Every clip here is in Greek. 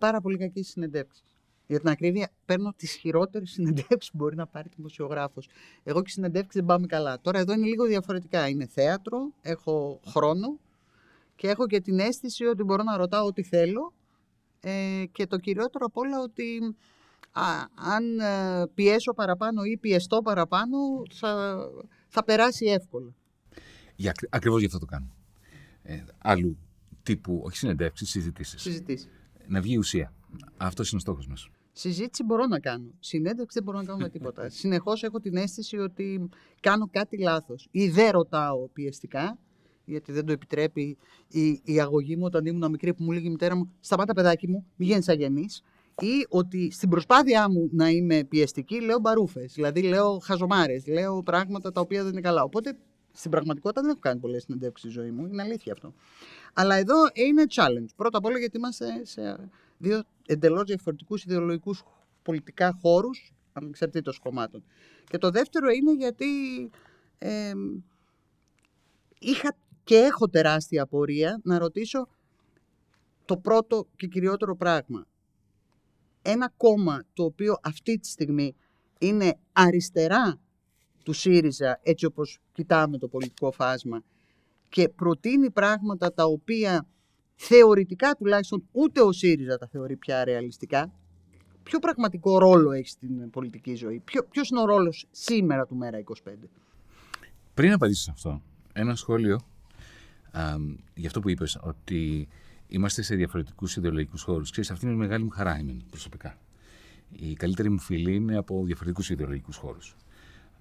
Είμαι πάρα πολύ κακή στι συνεντεύξεις. Για την ακρίβεια, παίρνω τις χειρότερες συνεντεύξεις που μπορεί να πάρει δημοσιογράφος. Εγώ και συνεντεύξεις δεν πάμε καλά. Τώρα εδώ είναι λίγο διαφορετικά. Είναι θέατρο, έχω χρόνο και έχω και την αίσθηση ότι μπορώ να ρωτάω ό,τι θέλω. Ε, και το κυριότερο απ' όλα ότι α, αν ε, πιέσω παραπάνω ή πιεστώ παραπάνω θα, θα περάσει εύκολα. Για, ακριβώς γι' αυτό το κάνω. Ε, άλλου τύπου, όχι συνεντεύξεις, συζητήσεις. Συζητήσεις. Να βγει ουσία. Αυτός είναι ο στόχος μας. Συζήτηση μπορώ να κάνω. Συνέντευξη δεν μπορώ να κάνω με τίποτα. Συνεχώς έχω την αίσθηση ότι κάνω κάτι λάθος. Ή δεν ρωτάω πιεστικά, γιατί δεν το επιτρέπει η, η αγωγή μου όταν ήμουν μικρή που μου λέγει η μητέρα μου: Σταμάτα, παιδάκι μου, μη γίνεις αγενή. Ή ότι στην προσπάθειά μου να είμαι πιεστική, λέω μπαρούφες. Δηλαδή, λέω χαζομάρες, λέω πράγματα τα οποία δεν είναι καλά. Οπότε στην πραγματικότητα δεν έχω κάνει πολλές συνεντεύξεις στη ζωή μου. Είναι αλήθεια αυτό. Αλλά εδώ είναι challenge. Πρώτα απ' όλα γιατί είμαστε σε δύο εντελώς διαφορετικούς ιδεολογικούς πολιτικά χώρους, ανεξαρτήτως κομμάτων. Και το δεύτερο είναι γιατί ε, είχα και έχω τεράστια απορία να ρωτήσω το πρώτο και κυριότερο πράγμα. Ένα κόμμα το οποίο αυτή τη στιγμή είναι αριστερά του ΣΥΡΙΖΑ, έτσι όπως κοιτάμε το πολιτικό φάσμα, και προτείνει πράγματα τα οποία θεωρητικά τουλάχιστον ούτε ο ΣΥΡΙΖΑ τα θεωρεί πια ρεαλιστικά, ποιο πραγματικό ρόλο έχει στην πολιτική ζωή, ποιο, ποιος είναι ο ρόλος σήμερα του ΜΕΡΑ25. Πριν απαντήσω σε αυτό, ένα σχόλιο α, για αυτό που είπες, ότι είμαστε σε διαφορετικούς ιδεολογικούς χώρους. Ξέρεις, αυτή είναι η μεγάλη μου χαρά εμένα προσωπικά. Οι καλύτεροι μου φίλοι είναι από διαφορετικούς ιδεολογικούς χώρους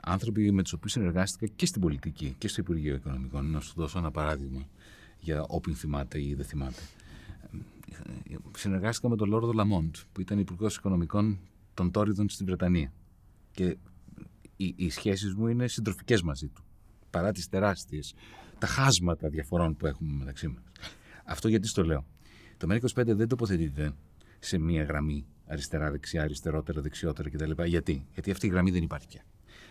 άνθρωποι με τους οποίους συνεργάστηκα και στην πολιτική και στο Υπουργείο Οικονομικών. Να σου δώσω ένα παράδειγμα για όποιον θυμάται ή δεν θυμάται. Συνεργάστηκα με τον Λόρδο Λαμόντ, που ήταν Υπουργός Οικονομικών των Τόριδων στην Βρετανία. Και οι, οι σχέσεις μου είναι συντροφικές μαζί του. Παρά τις τεράστιες, τα χάσματα διαφορών που έχουμε μεταξύ μας. Αυτό γιατί στο λέω. Το ΜΕΡΑ25 δεν τοποθετείται σε μία γραμμή αριστερά-δεξιά, αριστερότερα-δεξιότερα κτλ. Γιατί; Γιατί αυτή η γραμμή δεν υπάρχει πια.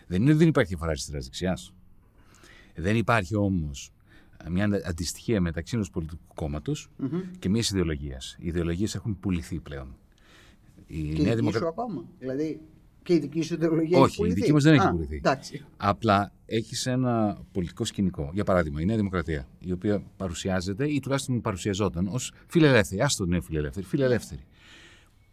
Δεν είναι ότι δεν υπάρχει διαφορά αριστερά-δεξιά. Δεν υπάρχει όμως μια αντιστοιχία μεταξύ ενός πολιτικού κόμματος mm-hmm. και μιας ιδεολογίας. Οι ιδεολογίες έχουν πουληθεί πλέον. Η και Νέα η δική σου ακόμα. Δηλαδή και η δική σου ιδεολογία Όχι, η δική μας δεν έχει πουληθεί. Απλά έχεις ένα πολιτικό σκηνικό. Για παράδειγμα, η Νέα Δημοκρατία, η οποία παρουσιάζεται ή τουλάχιστον παρουσιαζόταν ως φιλελεύθερη. Α το ναι, φιλελεύθερη. Φιλελεύθερη.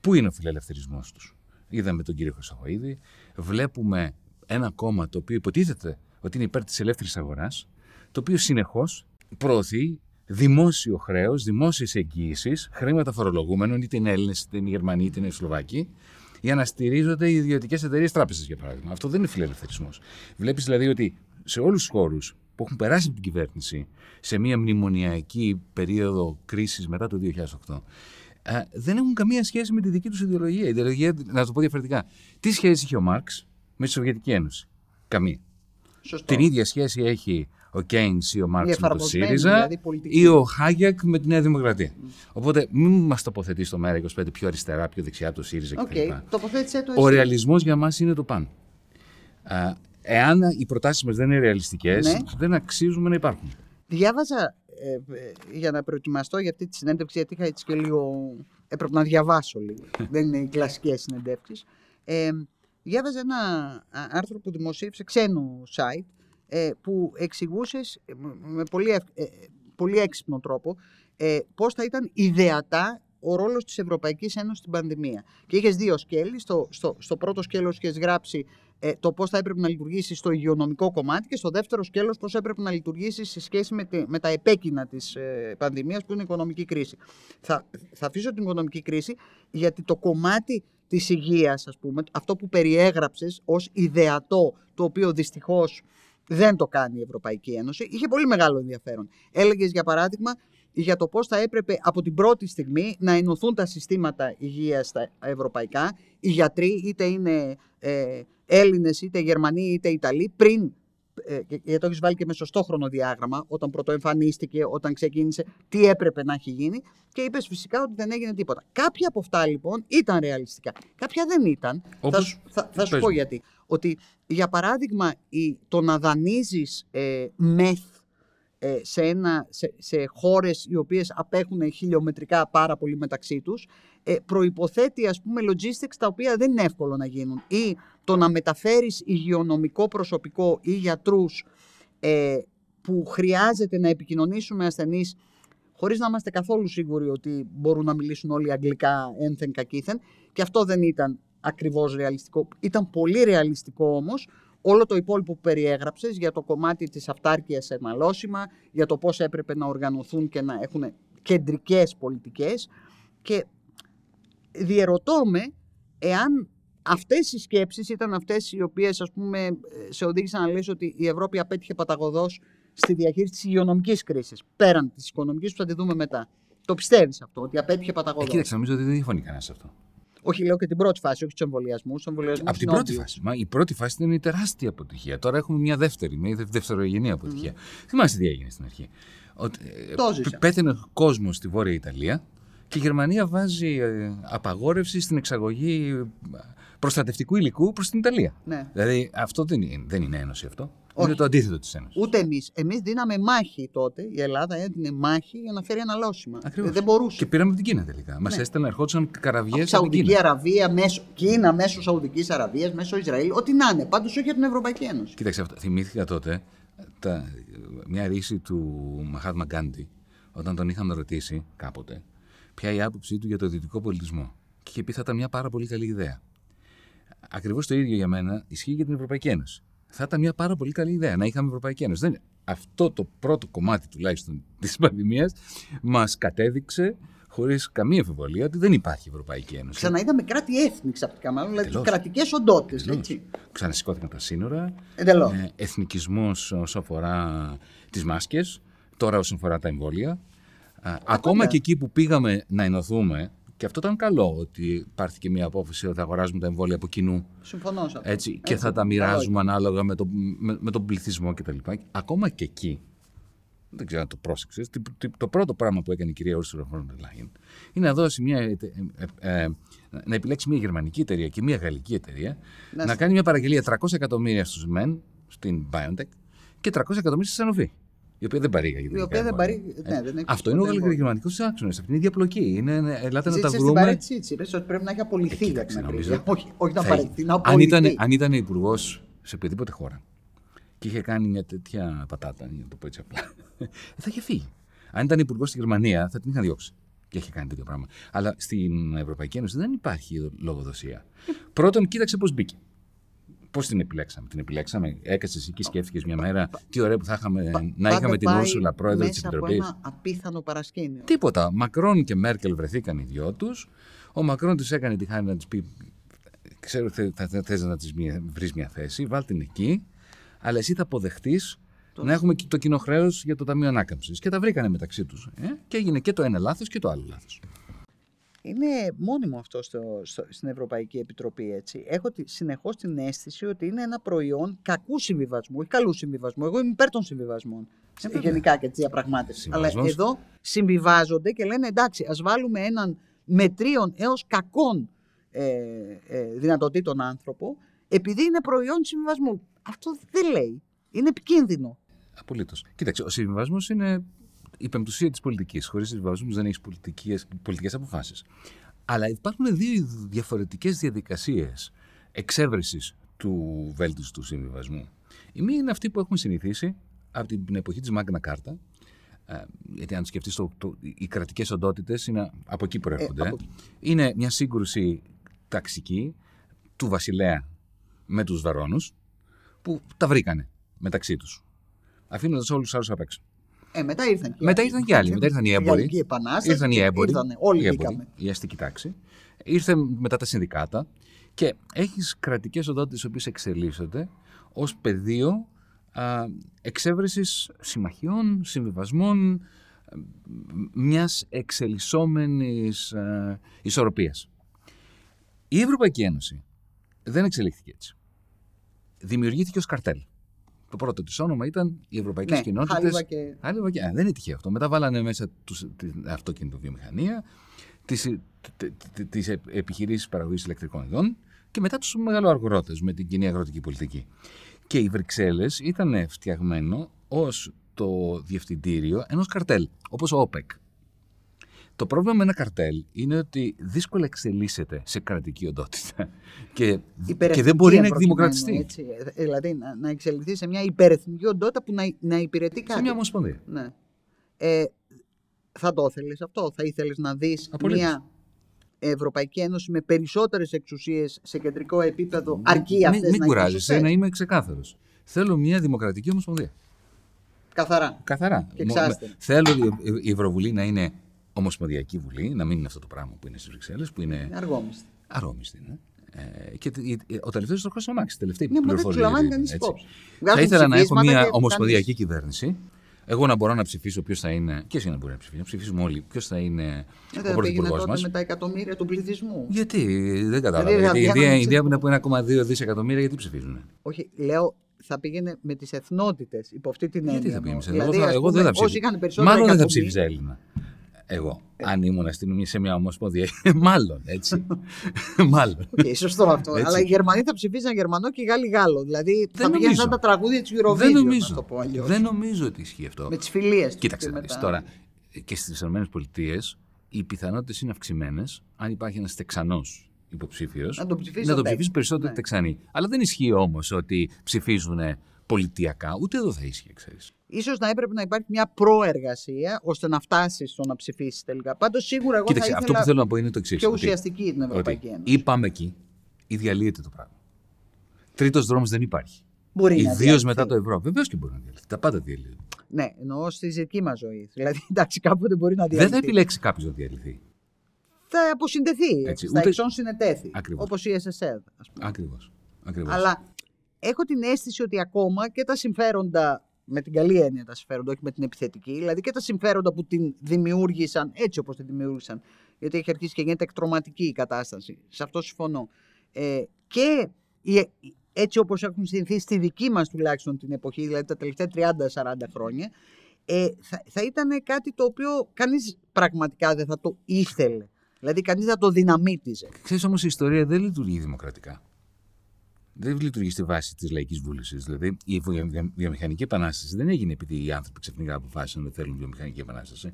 Πού είναι ο φιλελευθερισμός τους; Είδαμε τον κύριο Χρυσοχοίδη, βλέπουμε ένα κόμμα το οποίο υποτίθεται ότι είναι υπέρ της ελεύθερης αγοράς, το οποίο συνεχώς προωθεί δημόσιο χρέος, δημόσιες εγγύησεις, χρήματα φορολογούμενων, είτε είναι Έλληνες, είτε είναι Γερμανοί, είτε είναι Σλοβάκοι, για να στηρίζονται οι ιδιωτικές εταιρείες τράπεζες, για παράδειγμα. Αυτό δεν είναι φιλελευθερισμός. Βλέπεις δηλαδή ότι σε όλους τους χώρους που έχουν περάσει από την κυβέρνηση σε μια μνημονιακή περίοδο κρίσης μετά το 2008, δεν έχουν καμία σχέση με τη δική τους ιδεολογία. Η ιδεολογία, να το πω διαφορετικά, τι σχέση είχε ο Μάρξ με τη Σοβιετική Ένωση. Καμία. Σωστό. Την ίδια σχέση έχει ο Κέινς ή ο Μάρξ με το ΣΥΡΙΖΑ δηλαδή ή ο Χάγιακ με τη Νέα Δημοκρατία. Mm. Οπότε μην μας τοποθετείς στο ΜΕΡΑ25 πιο αριστερά, πιο δεξιά από το ΣΥΡΙΖΑ okay. κτλ. Ο ρεαλισμός για μας είναι το πάνω. εάν οι προτάσεις μας δεν είναι ρεαλιστικές, ναι. δεν αξίζουμε να υπάρχουν. Διάβαζα ε, ε, για να προετοιμαστώ για αυτή τη συνέντευξη, γιατί είχα έτσι και λίγο. έπρεπε να διαβάσω λίγο. δεν είναι οι κλασικές συνεντεύξεις. Ε, διάβαζα ένα άρθρο που δημοσίευσε ξένο site ε, που εξηγούσες με πολύ, ε, πολύ έξυπνο τρόπο ε, πώς θα ήταν ιδεατά ο ρόλος της Ευρωπαϊκής Ένωσης στην πανδημία. Και είχες δύο σκέλη. Στο, στο, στο πρώτο σκέλος είχες γράψει ε, το πώς θα έπρεπε να λειτουργήσει στο υγειονομικό κομμάτι και στο δεύτερο σκέλος πώς έπρεπε να λειτουργήσει σε σχέση με, τη, με τα επέκεινα της ε, πανδημίας που είναι η οικονομική κρίση. Θα, θα αφήσω την οικονομική κρίση γιατί το κομμάτι της υγείας, ας πούμε, αυτό που περιέγραψες ως ιδεατό, το οποίο δυστυχώς δεν το κάνει η Ευρωπαϊκή Ένωση, είχε πολύ μεγάλο ενδιαφέρον. Έλεγες, για παράδειγμα, για το πώς θα έπρεπε από την πρώτη στιγμή να ενωθούν τα συστήματα υγείας στα ευρωπαϊκά, οι γιατροί είτε είναι ε, Έλληνες, είτε Γερμανοί, είτε Ιταλοί, πριν ε, γιατί το έχεις βάλει και με σωστό χρονοδιάγραμμα, όταν πρωτοεμφανίστηκε, όταν ξεκίνησε, τι έπρεπε να έχει γίνει. Και είπες φυσικά ότι δεν έγινε τίποτα. Κάποια από αυτά λοιπόν ήταν ρεαλιστικά. Κάποια δεν ήταν. Όπως... Θα, θα, σου πω γιατί. Ότι για παράδειγμα, η, το να δανείζεις ε, μεθ ε, σε, ένα, σε, σε χώρες οι οποίες απέχουν χιλιομετρικά πάρα πολύ μεταξύ τους, ε, προϋποθέτει ας πούμε logistics τα οποία δεν είναι εύκολο να γίνουν. Ή το να μεταφέρεις υγειονομικό προσωπικό ή γιατρούς ε, που χρειάζεται να επικοινωνήσουμε με ασθενείς χωρίς να είμαστε καθόλου σίγουροι ότι μπορούν να μιλήσουν όλοι αγγλικά ένθεν κακήθεν. Και αυτό δεν ήταν ακριβώς ρεαλιστικό. Ήταν πολύ ρεαλιστικό όμως όλο το υπόλοιπο που περιέγραψες για το κομμάτι της αυτάρκειας σε μαλώσιμα, για το πώς έπρεπε να οργανωθούν και να έχουν κεντρικές πολιτικές και διερωτώ με εάν αυτές οι σκέψεις ήταν αυτές οι οποίες ας πούμε σε οδήγησαν να λες ότι η Ευρώπη απέτυχε παταγωδός στη διαχείριση της υγειονομικής κρίσης, πέραν της οικονομικής που θα τη δούμε μετά. Το πιστεύεις αυτό, ότι απέτυχε παταγωδός; Ε, κοίταξε, νομίζω ότι δεν διαφωνεί κανένας σε αυτό. Όχι, λέω και την πρώτη φάση, όχι τους εμβολιασμούς. Από την πρώτη φάση. Μα η πρώτη φάση ήταν η τεράστια αποτυχία. Τώρα έχουμε μια δεύτερη, μια δευτερογενή αποτυχία. Mm. Θυμάστε τι έγινε στην αρχή. Ότι, το πέθανε κόσμος στη Βόρεια Ιταλία και η Γερμανία βάζει ε, απαγόρευση στην εξαγωγή προστατευτικού υλικού προς την Ιταλία. Ναι. Δηλαδή αυτό δεν είναι, δεν είναι ένωση αυτό. Όχι. Είναι το αντίθετο της Ένωσης. Ούτε εμείς. Εμείς δίναμε μάχη τότε. Η Ελλάδα έδινε μάχη για να φέρει αναλώσιμα. Ακριβώς. Δεν μπορούσε. Και πήραμε την Κίνα τελικά. Ναι. Μα έστελναν, ερχόντουσαν καραβιές από Σαουδική την Κίνα. Αραβία, μέσω Κίνα, μέσω Σαουδικής Αραβίας, μέσω Ισραήλ. Ό,τι να είναι. Πάντως όχι για την Ευρωπαϊκή Ένωση. Κοίταξε, αυτό, θυμήθηκα τότε τα, μια ρίση του Μαχάτμα Γκάντι όταν τον είχαμε ρωτήσει κάποτε ποια η άποψή του για το δυτικό πολιτισμό. Και είχε πει θα ήταν μια πάρα πολύ καλή ιδέα. Ακριβώς το ίδιο για μένα ισχύει για την Ευρωπαϊκή Ένωση. Θα ήταν μια πάρα πολύ καλή ιδέα να είχαμε Ευρωπαϊκή Ένωση. Δεν, αυτό το πρώτο κομμάτι τουλάχιστον της πανδημίας μας κατέδειξε χωρίς καμία αμφιβολία ότι δεν υπάρχει Ευρωπαϊκή Ένωση. Ξαναείδαμε κράτη-έθνη ξαφνικά, μάλλον, δηλαδή κρατικές οντότητες. Ξανασηκώθηκαν τα σύνορα. Εντελώς. Ε, Εθνικισμός όσο αφορά τις μάσκες, τώρα όσον αφορά τα εμβόλια. Ακόμα και εκεί που πήγαμε να ενωθούμε, και αυτό ήταν καλό ότι υπάρχει και μια απόφαση ότι θα αγοράζουμε τα εμβόλια από κοινού. Συμφωνώ σε αυτό. Έτσι, και θα τα μοιράζουμε ανάλογα με, το, με, με τον πληθυσμό κτλ. Ακόμα και εκεί, δεν ξέρω αν το πρόσεξες, το πρώτο πράγμα που έκανε η κυρία Ursula von der Leyen είναι να δώσει μια, ε, ε, ε, να επιλέξει μια γερμανική εταιρεία και μια γαλλική εταιρεία να, να κάνει μια παραγγελία 300 εκατομμύρια στους μεν, στην BioNTech και 300 εκατομμύρια στη Sanofi. Η οποία δεν παρήγαγε. Η οποία δεν παρήγαγε. Ναι, δεν Αυτό είναι ο γαλλικογερμανικό άξονας. Αυτή είναι η ίδια πλοκή. Είναι, ελάτε να τα βρούμε. Στην παρέτηση, είπες ότι πρέπει να έχει απολυθεί για την Όχι, όχι να παραιτηθεί, να απολυθεί. Αν ήταν υπουργός σε οποιαδήποτε χώρα και είχε κάνει μια τέτοια πατάτα, για να το πω έτσι απλά, θα είχε φύγει. Αν ήταν υπουργός στη Γερμανία, θα την είχαν διώξει. Και είχε κάνει τέτοιο πράγμα. Αλλά στην Ευρωπαϊκή Ένωση δεν υπάρχει λογοδοσία. Πρώτον, κοίταξε πώς μπήκε. Πώς την επιλέξαμε. Την επιλέξαμε, έκασες εκεί και σκέφτηκες μια μέρα τι ωραία που θα είχαμε να είχαμε την Ούρσουλα πρόεδρο της Επιτροπής. Ένα απίθανο παρασκήνιο. Τίποτα. Μακρόν και Μέρκελ βρεθήκαν οι δυο τους. Ο Μακρόν τη έκανε τη χάρη να της πει: Ξέρω ότι θα θες να της βρεις μια θέση, βάλ την εκεί, αλλά εσύ θα αποδεχτείς να έχουμε το κοινό χρέος για το Ταμείο Ανάκαμψης. Και τα βρήκανε μεταξύ τους. Ε; Και έγινε και το ένα λάθος και το άλλο λάθος. Είναι μόνιμο αυτό στο, στο, στην Ευρωπαϊκή Επιτροπή. Έτσι. Έχω συνεχώς την αίσθηση ότι είναι ένα προϊόν κακού συμβιβασμού, όχι καλού συμβιβασμού. Εγώ είμαι υπέρ των συμβιβασμών. Ε, γενικά και της διαπραγμάτευσης. Αλλά εδώ συμβιβάζονται και λένε εντάξει, ας βάλουμε έναν μετρίων έως κακών ε, ε, δυνατοτήτων άνθρωπο, επειδή είναι προϊόν συμβιβασμού. Αυτό δεν λέει. Είναι επικίνδυνο. Απολύτως. Κοίταξε, ο συμβιβασμός είναι η πεμπτουσία της πολιτικής. Χωρίς συμβιβασμού δεν έχεις πολιτικές αποφάσεις. Αλλά υπάρχουν δύο διαφορετικές διαδικασίες εξέβρεσης του βέλτιστου συμβιβασμού. Η μία είναι αυτή που έχουμε συνηθίσει από την εποχή της Μάγνα Κάρτα. Ε, γιατί αν σκεφτείς, το, το, οι κρατικές οντότητες από εκεί προέρχονται. Ε, από... Είναι μια σύγκρουση ταξική του βασιλέα με τους βαρόνους που τα βρήκανε μεταξύ τους. Αφήνοντας όλους τους άλλους απ' έξω. Ε, μετά ήρθαν και, μετά ήρθαν και άλλοι. Μετά ήρθαν οι έμποροι. Ήρθαν οι έμποροι. Ήρθαν, όλοι οι έμποροι, η αστική τάξη. Ήρθε μετά τα συνδικάτα. Και έχεις κρατικές οντότητες οι οποίες εξελίσσονται ως πεδίο εξέβρεσης συμμαχιών, συμβιβασμών, μιας εξελισσόμενης ισορροπίας. Η Ευρωπαϊκή Ένωση δεν εξελίχθηκε έτσι. Δημιουργήθηκε ως καρτέλ. Το πρώτο της όνομα ήταν οι ευρωπαϊκές ναι, κοινότητες. Χάλιβα και... Χάλιβα και... Α, δεν είναι τυχαίο αυτό. Μετά βάλανε μέσα τους, την αυτοκινητοβιομηχανία, τις επιχειρήσεις παραγωγής ηλεκτρικών ειδών και μετά τους μεγαλοαργορότε με την κοινή αγροτική πολιτική. Και οι Βρυξέλλες ήταν φτιαγμένο ως στο διευθυντήριο ενός καρτέλ, όπως ο ΟΠΕΚ. Το πρόβλημα με ένα καρτέλ είναι ότι δύσκολα εξελίσσεται σε κρατική οντότητα και, και δεν μπορεί να εκδημοκρατιστεί. Έτσι, δηλαδή να, να εξελιχθεί σε μια υπερεθνική οντότητα που να, να υπηρετεί κάτι. Σε μια ομοσπονδία. Ναι. Ε, θα το ήθελε αυτό, θα ήθελες να δεις μια Ευρωπαϊκή Ένωση με περισσότερες εξουσίες σε κεντρικό επίπεδο, αρκεί αυτές να Μην κουράζεσαι, να είμαι ξεκάθαρος. Θέλω μια δημοκρατική ομοσπονδία. Καθαρά. Καθαρά. Και Θέλω η Ευρωβουλή να είναι Ομοσπονδιακή Βουλή, να μην είναι αυτό το πράγμα που είναι στις Βρυξέλλες, που είναι. Αργόμιστη. Αργόμιστη, ναι. Ε, και ο τελευταίος είναι ο Χρυσομάκη. Τελευταία ναι, πληροφορία. Δεν κανείς υπόψη. Θα ήθελα να έχω μια ομοσπονδιακή κυβέρνηση. Εγώ να μπορώ να ψηφίσω ποιος θα είναι. Και εσύ να μπορεί να ψηφίσεις. Να ψηφίσουμε όλοι ποιος θα είναι δεν ο πρωθυπουργό μας. με τα εκατομμύρια του πληθυσμού. Γιατί δεν κατάλαβα. Δηλαδή, γιατί η Ινδία που είναι από 1,2 δισεκατομμύρια, γιατί ψηφίζουν. Όχι, λέω θα πήγαινε με τις εθνότητες υπό αυτή την έννοια. Γιατί θα πήγαινε δηλαδή, εγώ, εγώ δεν θα ψήφιζα. Μάλλον δεν θα ψήφιζα Έλληνα. Εγώ, ε. αν ήμουν στην, σε μια ομοσπονδία. Μάλλον, έτσι. Μάλλον. Okay, σωστό αυτό. Έτσι. Αλλά οι Γερμανοί θα ψηφίζαν Γερμανό και οι Γάλλοι Γάλλο. Δηλαδή δεν θα πήγαιναν σαν τα τραγούδια της Eurovision. Δεν νομίζω, το δεν νομίζω ότι ισχύει αυτό. Με τις φιλίες τους. Κοίταξε μετά. τώρα. Και στις ΗΠΑ οι πιθανότητες είναι αυξημένες αν υπάρχει ένας Τεξανός υποψήφιος. Να τον ψηφίσει να ψηφίσουν περισσότεροι ναι. Τεξανοί. Αλλά δεν ισχύει όμως ότι ψηφίζουν πολιτιακά. Ούτε εδώ θα ίσχυε, ξέρεις. Ίσως να έπρεπε να υπάρχει μια προεργασία ώστε να φτάσεις στο να ψηφίσεις τελικά. Πάντως σίγουρα εγώ Κοίταξε, θα αυτό που θέλω να πω είναι το εξής. Πιο ουσιαστική την Ευρωπαϊκή Ένωση. Ή πάμε εκεί, ή διαλύεται το πράγμα. Τρίτος δρόμος δεν υπάρχει. Μπορεί Ιδίως μετά το ευρώ. Βεβαίως και μπορεί να διαλυθεί. Τα πάντα διαλύονται. Ναι, εννοώ στη δική μας ζωή. Δηλαδή, εντάξει, κάποτε μπορεί να διαλυθεί. Δεν θα επιλέξει κάποιος να διαλυθεί. Θα αποσυνδεθεί. Έτσι, θα ούτε... εξών συνετέθη. Όπως η SSR. Ακριβώς. Αλλά έχω την αίσθηση ότι ακόμα και τα συμφέροντα με την καλή έννοια τα συμφέροντα, όχι με την επιθετική, δηλαδή και τα συμφέροντα που την δημιούργησαν έτσι όπως την δημιούργησαν, γιατί έχει αρχίσει και γίνεται εκτροματική η κατάσταση, σε αυτό συμφωνώ. Ε, και έτσι όπως έχουν συνηθίσει στη δική μας τουλάχιστον την εποχή, δηλαδή τα τελευταία 30-40 χρόνια, ε, θα, θα ήταν κάτι το οποίο κανείς πραγματικά δεν θα το ήθελε. Δηλαδή κανείς θα το δυναμίτιζε. Ξέρεις όμως η ιστορία δεν λειτουργεί δημοκρατικά δεν λειτουργεί στη βάση της λαϊκής βούλησης. Δηλαδή, η βιομηχανική επανάσταση δεν έγινε επειδή οι άνθρωποι ξαφνικά αποφάσισαν ότι θέλουν βιομηχανική επανάσταση.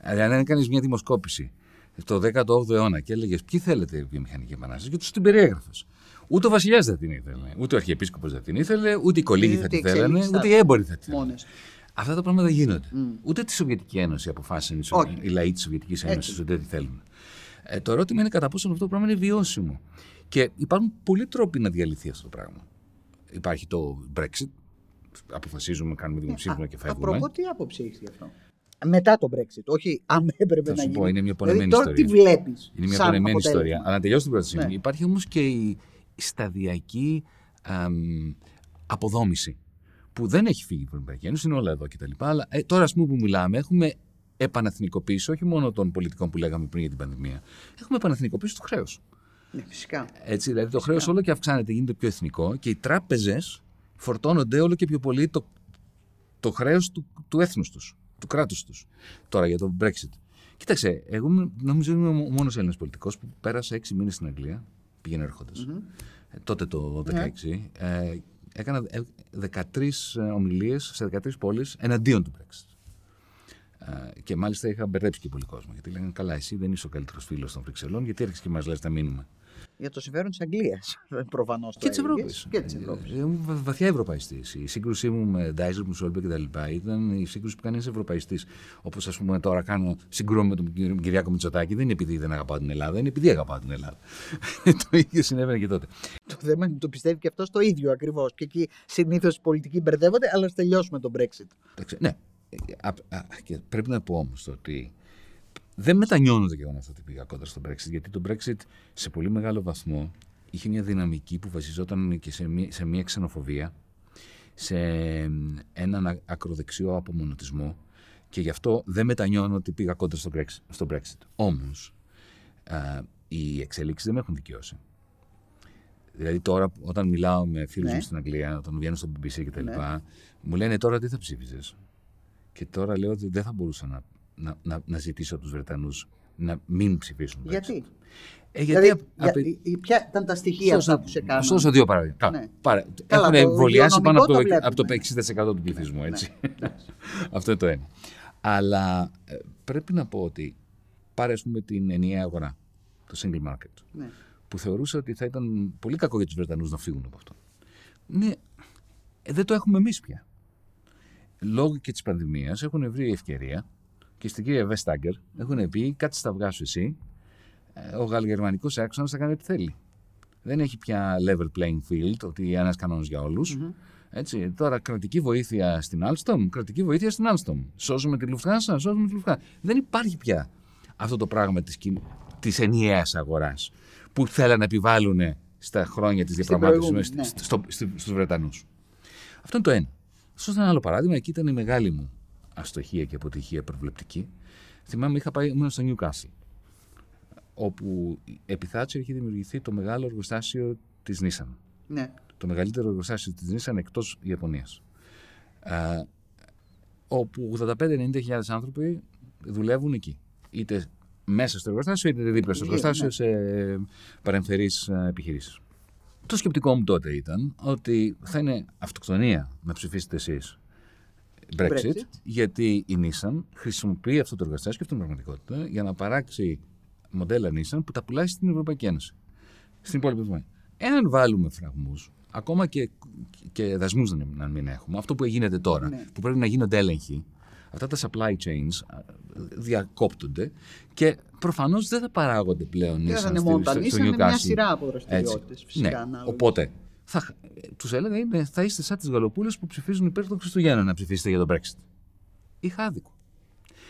Αλλά αν έκανες μια δημοσκόπηση το 18ο αιώνα και έλεγες Ποιοι θέλετε βιομηχανική επανάσταση, και τους την περιέγραφες. Ούτε ο βασιλιάς δεν την ήθελε, ούτε ο αρχιεπίσκοπος δεν την ήθελε, ούτε οι κολίγοι θα την θέλανε, ούτε οι έμποροι θα την θέλανε. Αυτά τα πράγματα δεν γίνονται. Mm. Ούτε τη Σοβιετική Ένωση αποφάσισαν οι λαοί της Σοβιετικής Ένωσης ότι δεν τη θέλουν. Ε, το ερώτημα είναι κατά πόσο αυτό το πράγμα είναι βιώσιμο. Και υπάρχουν πολλοί τρόποι να διαλυθεί αυτό το πράγμα. Υπάρχει το Brexit. Αποφασίζουμε, κάνουμε δημοψήφισμα και φεύγουμε. Απροπό, τι άποψη έχεις γι' αυτό; Μετά το Brexit, όχι αν έπρεπε να γίνει. Πω, είναι μια πονεμένη δηλαδή, ιστορία. Τώρα τι βλέπεις. Είναι μια πονεμένη ιστορία. Αλλά να τελειώσω την πρόταση. Ναι. Υπάρχει όμως και η σταδιακή αμ, αποδόμηση που δεν έχει φύγει η Ευρωπαϊκή Ένωση, είναι όλα εδώ κτλ. Αλλά ε, τώρα, ας πούμε, που μιλάμε, έχουμε επαναθνικοποίηση όχι μόνο των πολιτικών που λέγαμε πριν για την πανδημία. Έχουμε επαναθνικοποίηση του χρέους. Ναι, φυσικά. Έτσι, δηλαδή το χρέος όλο και αυξάνεται, γίνεται πιο εθνικό και οι τράπεζες φορτώνονται όλο και πιο πολύ το, το χρέος του, του έθνους τους, του κράτους τους. Τώρα για το Brexit. Κοίταξε, εγώ νομίζω είμαι ο μόνος Έλληνας πολιτικός που πέρασε έξι μήνες στην Αγγλία, πήγαινε έρχοντας. Ε, τότε το 2016. Ναι. Ε, έκανα 13 ε, ομιλίες σε 13 πόλεις εναντίον του Brexit. Ε, και μάλιστα είχα μπερδέψει και πολύ κόσμο. Γιατί λέγανε καλά, εσύ δεν είσαι ο καλύτερος φίλος των Βρυξελών, γιατί έρχεσαι και μας λες τα μήνυμα για το συμφέρον της Αγγλίας. Προφανώς. Και της Ευρώπης. Και της Ευρώπης. Ήμουν βαθιά ευρωπαϊστής. Η σύγκρουσή μου με Ντάιζερ, Μουσόλμπε κτλ. ήταν η σύγκρουση που κάνει ένας ευρωπαϊστής. Όπως ας πούμε τώρα κάνω συγκρούμε με τον Κυριάκο Μητσοτάκη. Δεν είναι επειδή δεν αγαπάω την Ελλάδα, είναι επειδή αγαπάω την Ελλάδα. το ίδιο συνέβαινε και τότε. Το θέμα είναι το πιστεύει και αυτός το ίδιο ακριβώς. Και εκεί συνήθως οι πολιτικοί μπερδεύονται, αλλά τελειώσουμε τον Brexit. Ναι. Και πρέπει να πω όμως ότι δεν μετανιώνω το γεγονός ότι πήγα κόντρα στο Brexit, γιατί το Brexit σε πολύ μεγάλο βαθμό είχε μια δυναμική που βασιζόταν και σε μια, σε μια ξενοφοβία, σε έναν ακροδεξιό απομονωτισμό και γι' αυτό δεν μετανιώνω ότι πήγα κόντρα στο Brexit. Στο Brexit. Όμως, οι εξελίξεις δεν με έχουν δικαιώσει. Δηλαδή τώρα όταν μιλάω με φίλους ναι. μου στην Αγγλία, όταν βγαίνω στο BBC και τα ναι. μου λένε τώρα τι θα ψήφιζες. Και τώρα λέω ότι δεν θα μπορούσα να να, να, να ζητήσω από τους Βρετανούς να μην ψηφίσουν. Γιατί; Ε, γιατί δηλαδή, για, ποια ήταν τα στοιχεία αυτά που σε κάνουν; Σώσα δύο παράδειγμα. Ναι. Πάρα, Καλά, έχουν εμβολιάσει πάνω από το, από το 60% του πληθυσμού. Ναι, έτσι. Ναι. Αυτό είναι το ένα. Αλλά ε, πρέπει να πω ότι πάρε πούμε, την ενιαία αγορά, το single market, ναι. που θεωρούσα ότι θα ήταν πολύ κακό για τους Βρετανούς να φύγουν από αυτό. Ναι, ε, δεν το έχουμε εμείς πια. Λόγω και της πανδημίας έχουν βρει ευκαιρία και στην κυρία Βεστάγκερ έχουν πει κάτι στα βγάσου εσύ ε, ο γαλλογερμανικός άξονας θα κάνει ό,τι θέλει. Δεν έχει πια level playing field, ότι ένας κανόνας για όλους. Έτσι, τώρα κρατική βοήθεια στην Alstom, κρατική βοήθεια στην Alstom. Σώζουμε τη Lufthansa, σώζουμε τη Lufthansa. Δεν υπάρχει πια αυτό το πράγμα της της ενιαίας αγοράς που θέλουν να επιβάλλουν στα χρόνια της διαπραγμάτευσης ναι. στο, στους Βρετανούς. Αυτό είναι το ένα. Αυτό είναι ένα άλλο παράδειγμα. Εκεί ήταν η μεγάλη μου αστοχία και αποτυχία προβλεπτική. Θυμάμαι, είχα πάει, ήμουν στο Newcastle όπου επί Θάτσερ είχε δημιουργηθεί το μεγάλο εργοστάσιο της Nissan. Ναι. Το μεγαλύτερο εργοστάσιο της Nissan εκτός Ιαπωνίας. Ε, όπου 85-90 άνθρωποι δουλεύουν εκεί. Είτε μέσα στο εργοστάσιο, είτε δίπλα στο εργοστάσιο, ναι. σε παρεμφερείς ε, επιχειρήσεις. Το σκεπτικό μου τότε ήταν ότι θα είναι αυτοκτονία να ψηφίσετε εσείς Brexit, Brexit, γιατί η Nissan χρησιμοποιεί αυτό το εργοστάσιο και αυτή την πραγματικότητα για να παράξει μοντέλα Nissan που τα πουλάει στην Ευρωπαϊκή Ένωση. Στην υπόλοιπη Ευρωπαϊκή Εάν βάλουμε φραγμούς, ακόμα και, και δασμούς να μην έχουμε, αυτό που γίνεται τώρα, ναι. που πρέπει να γίνονται έλεγχοι, αυτά τα supply chains διακόπτονται και προφανώς δεν θα παράγονται πλέον Δεν θα είναι μόνο τα Nissan, είναι μια σειρά από δραστηριότητες. Φυσικά. Ναι. Οπότε, θα, τους έλεγα είναι, θα είστε σαν τις γαλοπούλες που ψηφίζουν υπέρ των Χριστουγέννων να ψηφίσετε για τον Brexit. Είχα άδικο.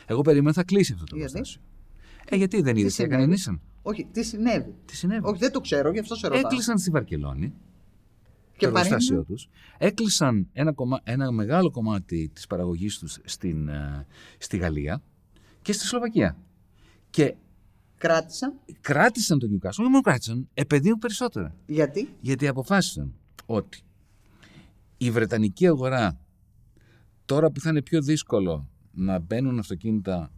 Εγώ περίμενα θα κλείσει αυτό το προστάσιο. Ε, γιατί δεν είδες τι έκανε Nissan. Όχι, τι συνέβη; Τι συνέβη; Όχι, δεν το ξέρω, γι' αυτό σε ρωτάω. Έκλεισαν στη Βαρκελόνη και το εργοστάσιο τους. Έκλεισαν ένα, κομμά... ένα μεγάλο κομμάτι της παραγωγής τους στην... Ε, στη Γαλλία και στη Σλοβακία. Και κράτησαν; Κράτησαν τον Newcastle. Όχι μόνο κράτησαν, επενδύουν περισσότερα. Γιατί; Γιατί αποφάσισαν ότι η Βρετανική αγορά τώρα που θα είναι πιο δύσκολο να μπαίνουν αυτοκίνητα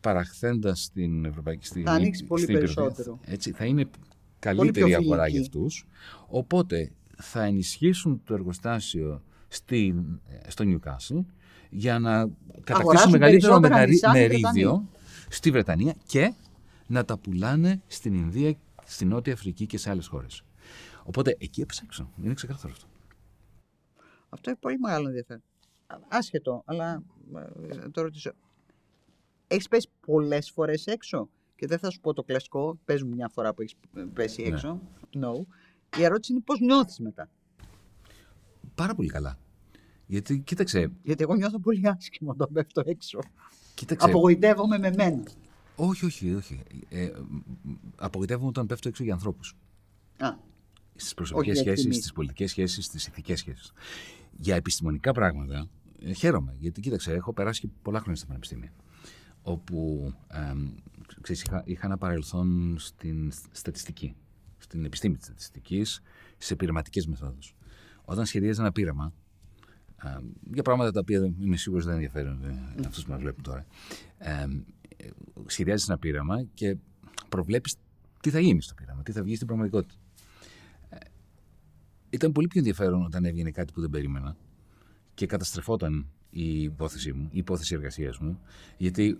παραχθέντας στην Ευρωπαϊκή Στιγμή. Θα ανοίξει πολύ περισσότερο. Έτσι, θα είναι καλύτερη αγορά για αυτούς. Οπότε θα ενισχύσουν το εργοστάσιο στη, στο Newcastle για να κατακτήσουν μεγαλύτερο μερίδιο στη Βρετανία και να τα πουλάνε στην Ινδία, στην Νότια Αφρική και σε άλλες χώρες. Οπότε εκεί έψαξαν. Είναι ξεκάθαρο αυτό. Αυτό έχει πολύ μεγάλο ενδιαφέρον. Άσχετο, αλλά ε, το ρωτήσω. Έχεις πέσει πολλές φορές έξω; Και δεν θα σου πω το κλασικό, πες μου μια φορά που έχεις πέσει ναι. έξω. No. Η ερώτηση είναι πώς νιώθεις μετά; Πάρα πολύ καλά. Γιατί, κοίταξε. Γιατί εγώ νιώθω πολύ άσχημα όταν πέφτω έξω. Κοίταξε. Απογοητεύομαι με μένα. Όχι, όχι, όχι. Ε, απογοητεύομαι όταν πέφτω έξω για ανθρώπους. Στις προσωπικές σχέσεις, στις πολιτικές σχέσεις, στις ηθικές σχέσεις. Για επιστημονικά πράγματα ε, χαίρομαι. Γιατί κοίταξε, έχω περάσει πολλά χρόνια στα πανεπιστήμια όπου ε, ξέρεις, είχα, είχα ένα παρελθόν στην στατιστική, στην επιστήμη της στατιστικής, σε πειραματικές μεθόδους. Όταν σχεδίαζα ένα πείραμα, ε, για πράγματα τα οποία είμαι σίγουρος δεν ενδιαφέρουν ε, αυτούς που μας βλέπουν τώρα, ε, σχεδιάζεις ένα πείραμα και προβλέπεις τι θα γίνει στο πείραμα, τι θα βγει στην πραγματικότητα. Ε, ήταν πολύ πιο ενδιαφέρον όταν έβγαινε κάτι που δεν περίμενα και καταστρεφόταν η υπόθεσή μου, η υπόθεση εργασίας μου, γιατί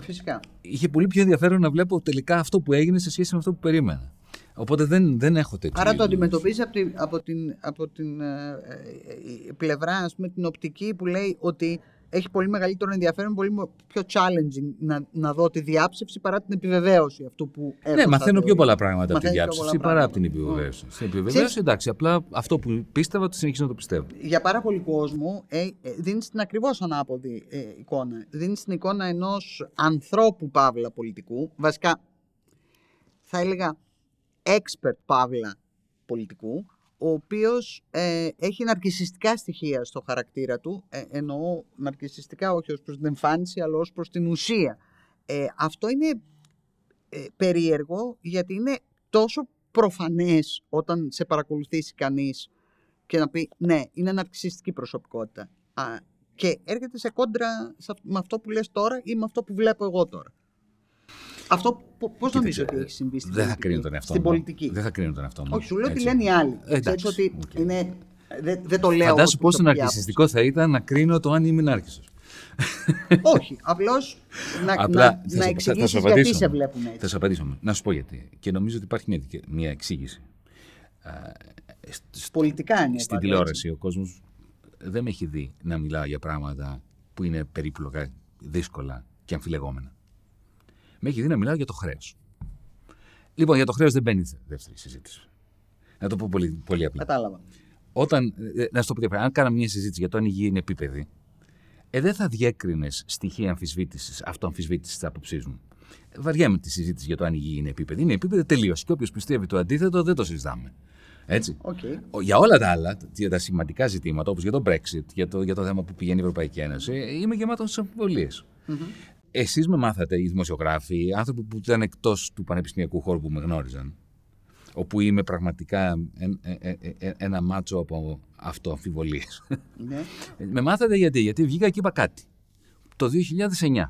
Φυσικά. Είχε πολύ πιο ενδιαφέρον να βλέπω τελικά αυτό που έγινε σε σχέση με αυτό που περίμενα. Οπότε δεν, δεν έχω τέτοιο. Άρα το αντιμετωπίζεις από την, από την, από την ε, ε, πλευρά, ας πούμε, την οπτική που λέει ότι έχει πολύ μεγαλύτερο ενδιαφέρον, πολύ πιο challenging να, να δω τη διάψευση παρά την επιβεβαίωση αυτού που έχω. Ναι, μαθαίνω πιο πολλά πράγματα από τη διάψευση παρά από την επιβεβαίωση. Στην επιβεβαίωση, εντάξει, απλά αυτό που πίστευα, το συνεχίζω να το πιστεύω. Για πάρα πολύ κόσμο, ε, ε, δίνεις την ακριβώς ανάποδη ε, εικόνα. Δίνεις την εικόνα ενός ανθρώπου παύλα πολιτικού, βασικά θα έλεγα expert παύλα πολιτικού, ο οποίος ε, έχει ναρκισιστικά στοιχεία στο χαρακτήρα του, ε, εννοώ ναρκισιστικά όχι ως προς την εμφάνιση, αλλά ως προς την ουσία. Ε, αυτό είναι ε, περίεργο γιατί είναι τόσο προφανές όταν σε παρακολουθήσει κανείς και να πει ναι, είναι ναρκισιστική προσωπικότητα. Α, και έρχεται σε κόντρα με αυτό που λες τώρα ή με αυτό που βλέπω εγώ τώρα. Αυτό πώς νομίζω ότι έχει συμβεί στην, δεν πολιτική, θα τον στην πολιτική; Δεν θα κρίνω τον εαυτό μου. Όχι, σου λέω ότι λένε οι άλλοι. Ε, εντάξει, ότι okay. είναι, δεν, δεν το λέω. Φαντάσου πόσο ναρκιστικό θα ήταν να κρίνω το αν είμαι νάρκισο. Όχι, απλώς να, να, να εξηγήσεις γιατί σε βλέπουν έτσι. Θα σου απαντήσω. Να σου πω γιατί. Και νομίζω ότι υπάρχει μια, μια εξήγηση. Πολιτικά είναι. Στην τηλεόραση ο κόσμος δεν με έχει δει να μιλάω για πράγματα που είναι περίπλοκα, δύσκολα και αμφιλεγόμενα. Με έχει δει να μιλάω για το χρέος. Λοιπόν, για το χρέος δεν μπαίνει δεύτερη συζήτηση. Να το πω πολύ, πολύ απλά. Κατάλαβα. Όταν, ε, να σου το πω διαφορετικά, αν κάναμε μια συζήτηση για το αν η γη είναι επίπεδη, ε, δεν θα διέκρινες στοιχεία αμφισβήτησης, αυτοαμφισβήτησης της άποψής μου. Βαριέμαι τη συζήτηση για το αν η γη είναι επίπεδη. Είναι επίπεδη τελείως. Και όποιος πιστεύει το αντίθετο δεν το συζητάμε. Έτσι. Okay. Για όλα τα άλλα, για τα σημαντικά ζητήματα, όπως για το Brexit, για το, για το θέμα που πηγαίνει η Ευρωπαϊκή Ένωση, είμαι γεμάτος σε αμφιβολίες. Mm-hmm. Εσείς με μάθατε, οι δημοσιογράφοι, άνθρωποι που ήταν εκτός του πανεπιστημιακού χώρου που με γνώριζαν, όπου είμαι πραγματικά ε, ε, ε, ένα μάτσο από αυτοαμφιβολίες. Ναι. με μάθατε γιατί, γιατί βγήκα και είπα κάτι. Το 2009,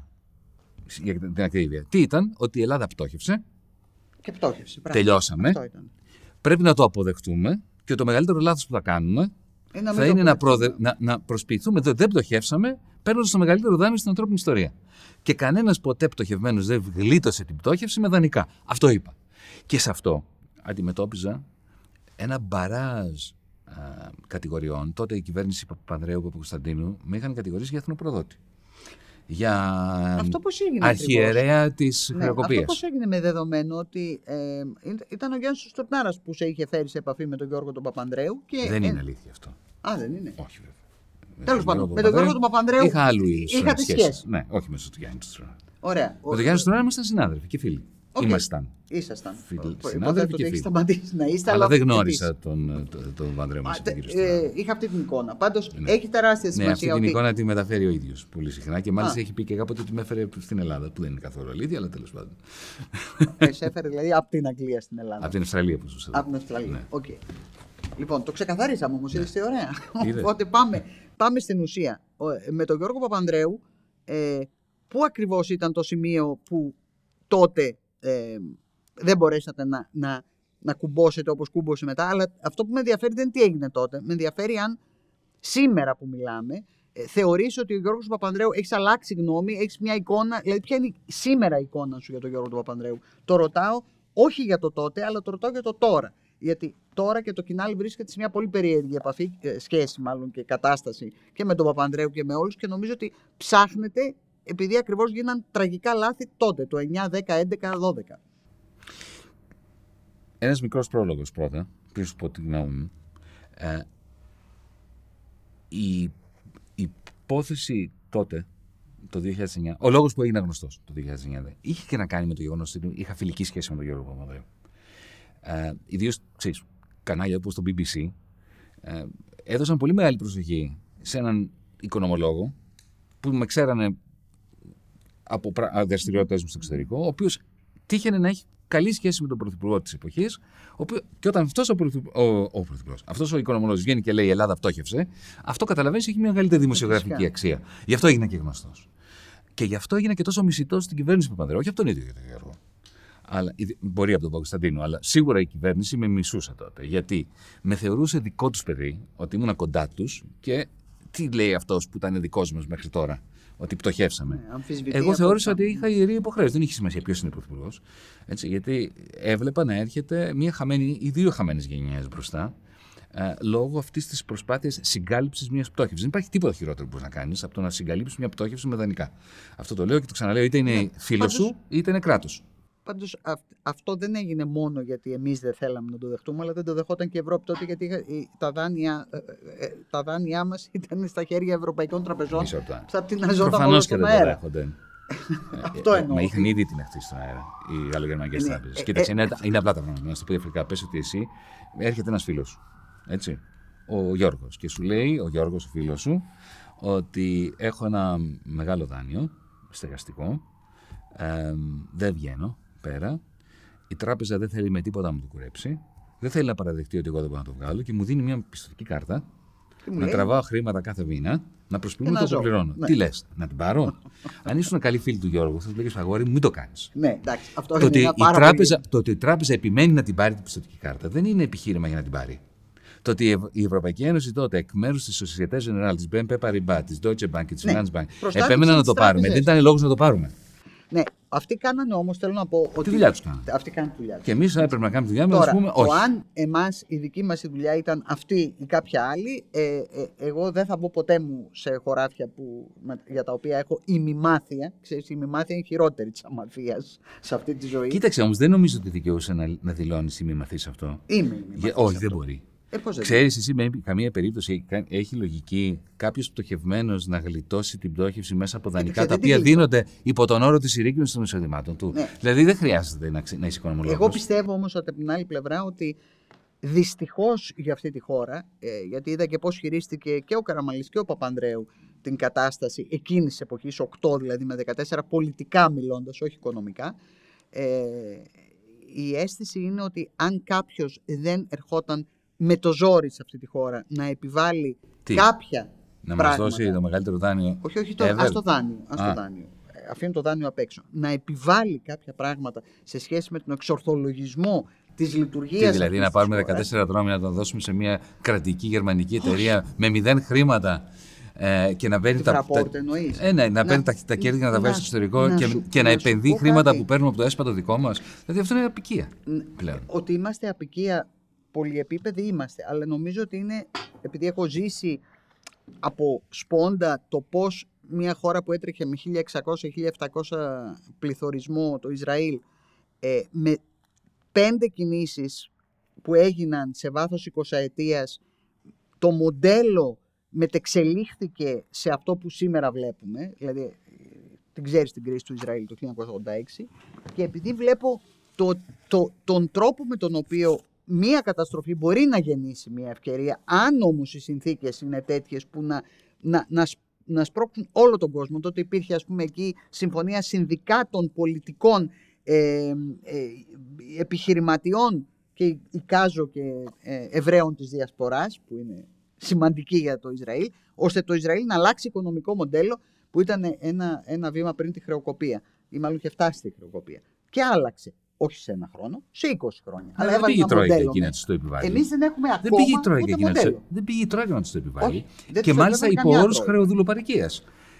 για την ακρίβεια. Τι ήταν, ότι η Ελλάδα πτώχευσε. Και πτώχευσε, πράγμα. Τελειώσαμε. Πρέπει να το αποδεχτούμε και το μεγαλύτερο λάθος που θα κάνουμε είναι θα είναι να, προδε... να, να προσποιηθούμε ότι δεν πτωχεύσαμε παίρνοντας το μεγαλύτερο δάνειο στην ανθρώπινη ιστορία. Και κανένας ποτέ πτωχευμένος δεν γλίτωσε την πτώχευση με δανεικά. Αυτό είπα. Και σε αυτό αντιμετώπιζα ένα μπαράζ α, κατηγοριών. Τότε η κυβέρνηση Παπανδρέου Παπα-Κωνσταντίνου με είχαν κατηγορήσει για εθνοπροδότη. Για αυτό πώς έγινε αρχιερέα της ναι, χρεοκοπίας. Αυτό πώς έγινε με δεδομένο ότι ε, ήταν ο Γιάννης Στουρνάρας που σε είχε φέρει σε επαφή με τον Γιώργο τον Παπανδρέου. Και, δεν είναι αλήθεια αυτό. Α, δεν είναι. Όχι, βέβαια. Τέλος πάντων, με τον Γιώργο τον Παπανδρέου. Είχα άλλου Είχατε σχέση. Ναι, όχι με τον Γιάννη Στουρνάρα. Ωραία. Με τον Γιάννη Στουρνάρα ήμασταν συνάδελφοι και φίλοι. Okay. Ήμασταν. Ήσασταν. Συνάδελφοι και φίλοι. σταματήσει να είστε, αλλά, αλλά δεν γνώρισα τον, τον, τον Βανδρέο μας. Ε, είχα αυτή την εικόνα. Πάντως ναι. έχει τεράστια σημασία. Ναι, αυτή την ότι... εικόνα τη μεταφέρει ο ίδιος πολύ συχνά και μάλιστα Α. έχει πει και κάποτε ότι με έφερε στην Ελλάδα. Που δεν είναι καθόλου αλήθεια, αλλά τέλος πάντων. Ε, σε έφερε δηλαδή από την Αγγλία στην Ελλάδα. Από την Αυστραλία που σου Από την Αυστραλία. Ναι. Okay. Λοιπόν, το ξεκαθαρίσαμε όμως, ναι. είστε ωραία. Οπότε πάμε, πάμε στην ουσία. Με τον Γιώργο Παπανδρέου, ε, πού ακριβώς ήταν το σημείο που τότε ε, δεν μπορέσατε να, να, να κουμπώσετε όπως κούμπωσε μετά. Αλλά αυτό που με ενδιαφέρει δεν είναι τι έγινε τότε. Με ενδιαφέρει αν σήμερα που μιλάμε ε, θεωρείς ότι ο Γιώργος του Παπανδρέου έχεις αλλάξει γνώμη, έχεις μια εικόνα, δηλαδή ποια είναι σήμερα η εικόνα σου για τον Γιώργο του Παπανδρέου. Το ρωτάω όχι για το τότε, αλλά το ρωτάω για το τώρα. Γιατί τώρα και το κοινάλι βρίσκεται σε μια πολύ περίεργη επαφή, ε, σχέση μάλλον και κατάσταση και με τον Παπανδρέου και με όλους και νομίζω ότι ψάχνετε επειδή ακριβώς γίναν τραγικά λάθη τότε, το 9, 10, 11, 12. Ένας μικρός πρόλογος πρώτα, πριν σου πω τη γνώμη μου. Ε, η, υπόθεση τότε, το 2009, ο λόγος που έγινε γνωστός το 2009, είχε και να κάνει με το γεγονός ότι είχα φιλική σχέση με τον Γιώργο Παπανδρέου. Ε, ιδίως, ξέρεις, κανάλια όπως το BBC, ε, έδωσαν πολύ μεγάλη προσοχή σε έναν οικονομολόγο που με ξέρανε από δραστηριότητες μου στο εξωτερικό, ο οποίος τύχαινε να έχει καλή σχέση με τον πρωθυπουργό της εποχής. Και όταν αυτός ο, ο, ο, αυτός ο οικονομολόγος βγαίνει και λέει Η Ελλάδα πτώχευσε, αυτό καταλαβαίνεις έχει μια μεγαλύτερη δημοσιογραφική αξία. Γι' αυτό έγινε και γνωστός. Και γι' αυτό έγινε και τόσο μισητός στην κυβέρνηση Παπανδρέου. Όχι από τον ίδιο τον Γιώργο. Αλλά, μπορεί από τον Παγκοσταντίνο, αλλά σίγουρα η κυβέρνηση με μισούσε τότε. Γιατί με θεωρούσε δικό τους παιδί, ότι ήμουν κοντά τους και τι λέει αυτός που ήταν δικός μας μέχρι τώρα ότι πτωχεύσαμε. Ναι, Εγώ θεώρησα ότι είχα ιερή υποχρέωση. Δεν είχε σημασία ποιος είναι πρωθυπουργός. Γιατί έβλεπα να έρχεται μια χαμένη ή δύο χαμένες γενιές μπροστά ε, λόγω αυτής της προσπάθειας συγκάλυψης μιας πτώχευσης. Δεν υπάρχει τίποτα χειρότερο που μπορείς να κάνεις από το να συγκαλύψεις μια πτώχευση με δανεικά. Αυτό το λέω και το ξαναλέω, είτε είναι ναι, φίλος σου είτε είναι κράτος. Πάντως αυτό δεν έγινε μόνο γιατί εμείς δεν θέλαμε να το δεχτούμε, αλλά δεν το δεχόταν και η Ευρώπη τότε γιατί τα δάνεια, ε, ε, ε, τα δάνειά μας ήταν στα χέρια ευρωπαϊκών τραπεζών. Θα την αζόταν όλο στον αέρα. Αυτό εννοώ. Μα είχαν ήδη την αυτή στον αέρα οι γαλλογερμανικέ ναι. τράπεζες. Κοίταξε, είναι, είναι απλά τα πράγματα. Να το πω διαφορετικά. Πες ότι εσύ έρχεται ένας φίλος σου. Έτσι. Ο Γιώργος. Και σου λέει, ο Γιώργος, ο φίλος σου, ότι έχω ένα μεγάλο δάνειο στεγαστικό. Ε, δεν βγαίνω πέρα. Η τράπεζα δεν θέλει με τίποτα να μου το κουρέψει. Δεν θέλει να παραδεχτεί ότι εγώ δεν μπορώ να το βγάλω και μου δίνει μια πιστοτική κάρτα να τραβάω χρήματα κάθε μήνα, να προσποιούμε το που πληρώνω. Ναι. Τι λες, να την πάρω; Αν ήσουν καλή φίλη του Γιώργου, θα του λέγες Αγόρι μου, μην το κάνεις. Ναι, εντάξει. Αυτό το, ότι η τράπεζα, το ότι η τράπεζα επιμένει να την πάρει την πιστοτική κάρτα δεν είναι επιχείρημα για να την πάρει. Το ότι η Ευρωπαϊκή Ένωση τότε εκ μέρους της Societe Generale, της BNP Paribas, της Deutsche Bank και της ναι, Bank επέμεναν να το πάρουμε. Δεν ήταν λόγος να το πάρουμε. Ναι, αυτοί κάνανε όμως, θέλω να πω. Ότι... Τη δουλειά τους κάνανε. Αυτοί κάνανε τη δουλειά τους. Και εμείς έπρεπε να κάνουμε τη δουλειά μας, ας πούμε, όχι. αν εμάς η δική μας δουλειά ήταν αυτή ή κάποια άλλη, ε, ε, εγώ δεν θα μπω ποτέ μου σε χωράφια που, με, για τα οποία έχω ημιμάθεια. Ξέρεις, η ημιμάθεια είναι χειρότερη της αμαθίας σε αυτή τη ζωή. Κοίταξε όμως, δεν νομίζω ότι δικαιούσε να, να δηλώνεις ημιμαθή σε αυτό. Είμαι Όχι, δεν μπορεί. Ε, Ξέρεις εσύ με καμία περίπτωση έχει λογική κάποιος πτωχευμένος να γλιτώσει την πτώχευση μέσα από δανεικά τα οποία δίνονται υπό τον όρο της συρρήκνωσης των εισοδημάτων του. Ναι. Δηλαδή δεν χρειάζεται να, να είσαι οικονομολόγος. Εγώ πιστεύω όμως από την άλλη πλευρά ότι δυστυχώς για αυτή τη χώρα, ε, γιατί είδα και πώς χειρίστηκε και ο Καραμαλής και ο Παπανδρέου την κατάσταση εκείνης της εποχής, 8 δηλαδή με 14, πολιτικά μιλώντας, όχι οικονομικά. Ε, η αίσθηση είναι ότι αν κάποιος δεν ερχόταν με το ζόρι σε αυτή τη χώρα να επιβάλλει Τι; κάποια να μας δώσει το μεγαλύτερο δάνειο. Όχι, όχι, το, ας το δάνειο. Ας το δάνειο. Ε, αφήνει το δάνειο απ' έξω. Να επιβάλλει κάποια πράγματα σε σχέση με τον εξορθολογισμό της λειτουργίας. Δηλαδή να πάρουμε 14 δρόμοι να τα δώσουμε σε μια κρατική γερμανική εταιρεία με μηδέν χρήματα. Ε, και να παίρνει τα, τα, ε, ναι, να, παίρνει τα, τα κέρδη και να τα βγάζει στο εξωτερικό και, σου, και να, να επενδύει χρήματα που παίρνουμε από το έσπατο δικό μας. Δηλαδή αυτό είναι απικία πλέον. Ότι είμαστε απικία πολυεπίπεδοι είμαστε, αλλά νομίζω ότι είναι, επειδή έχω ζήσει από σπόντα το πώς μια χώρα που έτρεχε με 1600-1700 πληθωρισμό, το Ισραήλ, ε, με πέντε κινήσεις που έγιναν σε βάθος 20 ετίας, το μοντέλο μετεξελίχθηκε σε αυτό που σήμερα βλέπουμε, δηλαδή την ξέρεις την κρίση του Ισραήλ το 1986, και επειδή βλέπω το, το, τον τρόπο με τον οποίο μία καταστροφή μπορεί να γεννήσει μία ευκαιρία, αν όμως οι συνθήκες είναι τέτοιες που να, να, να, να σπρώξουν όλο τον κόσμο. Τότε υπήρχε ας πούμε εκεί συμφωνία συνδικάτων, πολιτικών, ε, ε, επιχειρηματιών και Κάζο και ε, Εβραίων της Διασποράς που είναι σημαντική για το Ισραήλ, ώστε το Ισραήλ να αλλάξει οικονομικό μοντέλο που ήταν ένα, ένα βήμα πριν τη χρεοκοπία ή μάλλον είχε φτάσει στη χρεοκοπία. Και άλλαξε όχι σε ένα χρόνο, σε 20 χρόνια. Αλλά, δεν πήγε η Τρόικα εκεί να της το επιβάλλει. Εμείς δεν έχουμε ακόμα. Δεν πήγε η Τρόικα εκεί να Δεν πήγε η Τρόικα να της το επιβάλλει. και μάλιστα υπό όρους χρεοδουλοπαρικία.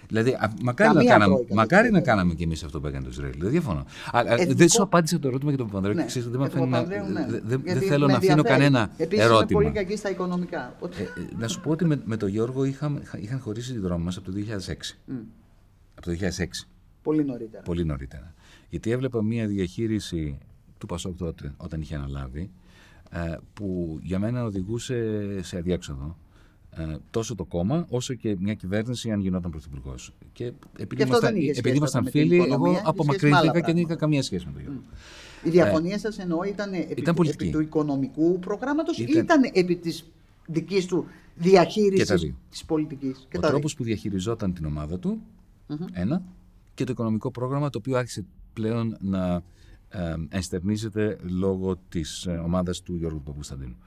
Δηλαδή, μακάρι, να κάναμε, μακάρι να κάναμε κι εμείς αυτό που έκανε το Ισραήλ. Δεν διαφωνώ. Αλλά δεν σου απάντησα το ερώτημα για τον Παπανδρέου ναι, και δεν, ναι. δεν θέλω να αφήνω κανένα Επίσης ερώτημα. Είναι πολύ κακή στα οικονομικά. Ε, ε, να σου πω ότι με, με τον Γιώργο είχαν, είχαν χωρίσει τη δρόμη μας από το 2006. Από το 2006. Πολύ νωρίτερα. Πολύ νωρίτερα. Γιατί έβλεπα μια διαχείριση του Πασόκ τότε, όταν είχε αναλάβει, ε, που για μένα οδηγούσε σε αδιέξοδο. Ε, τόσο το κόμμα, όσο και μια κυβέρνηση αν γινόταν πρωθυπουργός. Και επειδή ήμασταν φίλοι, εγώ απομακρύνθηκα και δεν είχα καμία σχέση με το Γιώργο. Η διαφωνία ε, σας εννοώ ήταν, επί, ήταν επί του οικονομικού προγράμματος ή ήταν επί της δικής του διαχείρισης της πολιτικής; Ο τρόπος που διαχειριζόταν την ομάδα του, ένα, και το οικονομικό πρόγραμμα το οποίο άρχισε πλέον να ε, ενστερνίζεται λόγω της ε, ομάδας του Γιώργου Παπουσταντίνου.